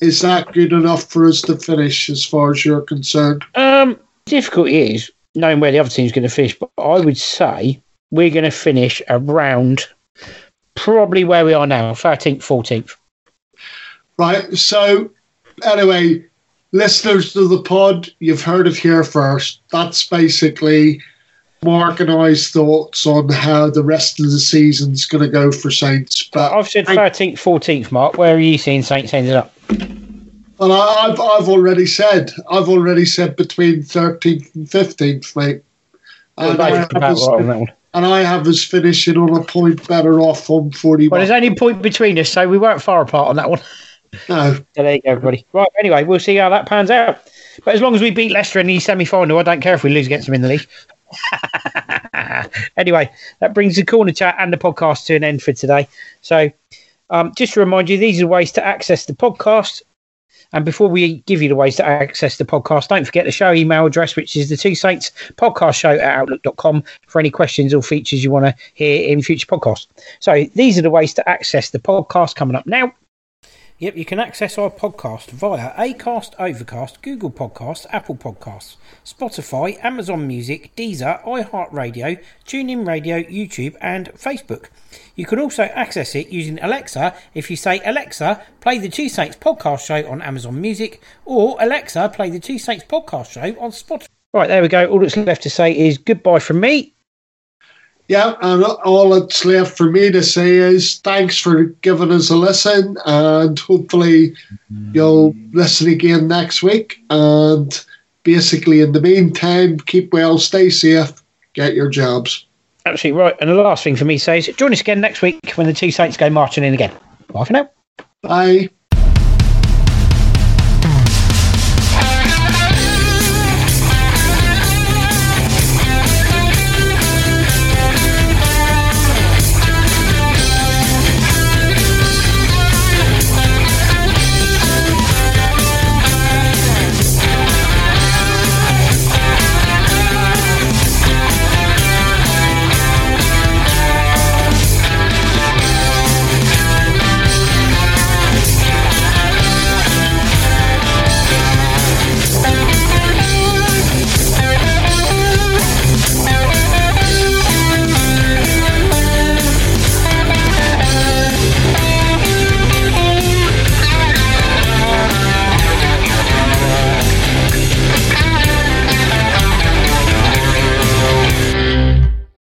is that good enough for us to finish as far as you're concerned? Um, difficulty is knowing where the other team's going to finish, but I would say we're going to finish around probably where we are now, 13th, 14th. Right. So, anyway, listeners to the pod, you've heard it here first. That's basically Mark and I's thoughts on how the rest of the season's going to go for Saints. But I've said 13th, 14th, Mark. Where are you seeing Saints ended up? Well, I, I've I've already said I've already said between thirteenth and fifteenth, mate. And I, have us, right on and I have us finishing on a point better off on forty Well, there's only a point between us, so we weren't far apart on that one. No, So there you go, everybody. Right, anyway, we'll see how that pans out. But as long as we beat Leicester in the semi final, I don't care if we lose against them in the league. anyway, that brings the corner chat and the podcast to an end for today. So, um, just to remind you, these are ways to access the podcast. And before we give you the ways to access the podcast, don't forget the show email address, which is the Two Saints podcast show at outlook.com for any questions or features you want to hear in future podcasts. So, these are the ways to access the podcast coming up now. Yep, you can access our podcast via Acast, Overcast, Google Podcasts, Apple Podcasts, Spotify, Amazon Music, Deezer, iHeartRadio, TuneIn Radio, YouTube, and Facebook. You can also access it using Alexa if you say, Alexa, play the Two Saints podcast show on Amazon Music, or Alexa, play the Two Saints podcast show on Spotify. Right, there we go. All that's left to say is goodbye from me. Yeah, and all that's left for me to say is thanks for giving us a listen, and hopefully you'll listen again next week. And basically, in the meantime, keep well, stay safe, get your jobs. Absolutely right. And the last thing for me to say is join us again next week when the Two Saints go marching in again. Bye for now. Bye.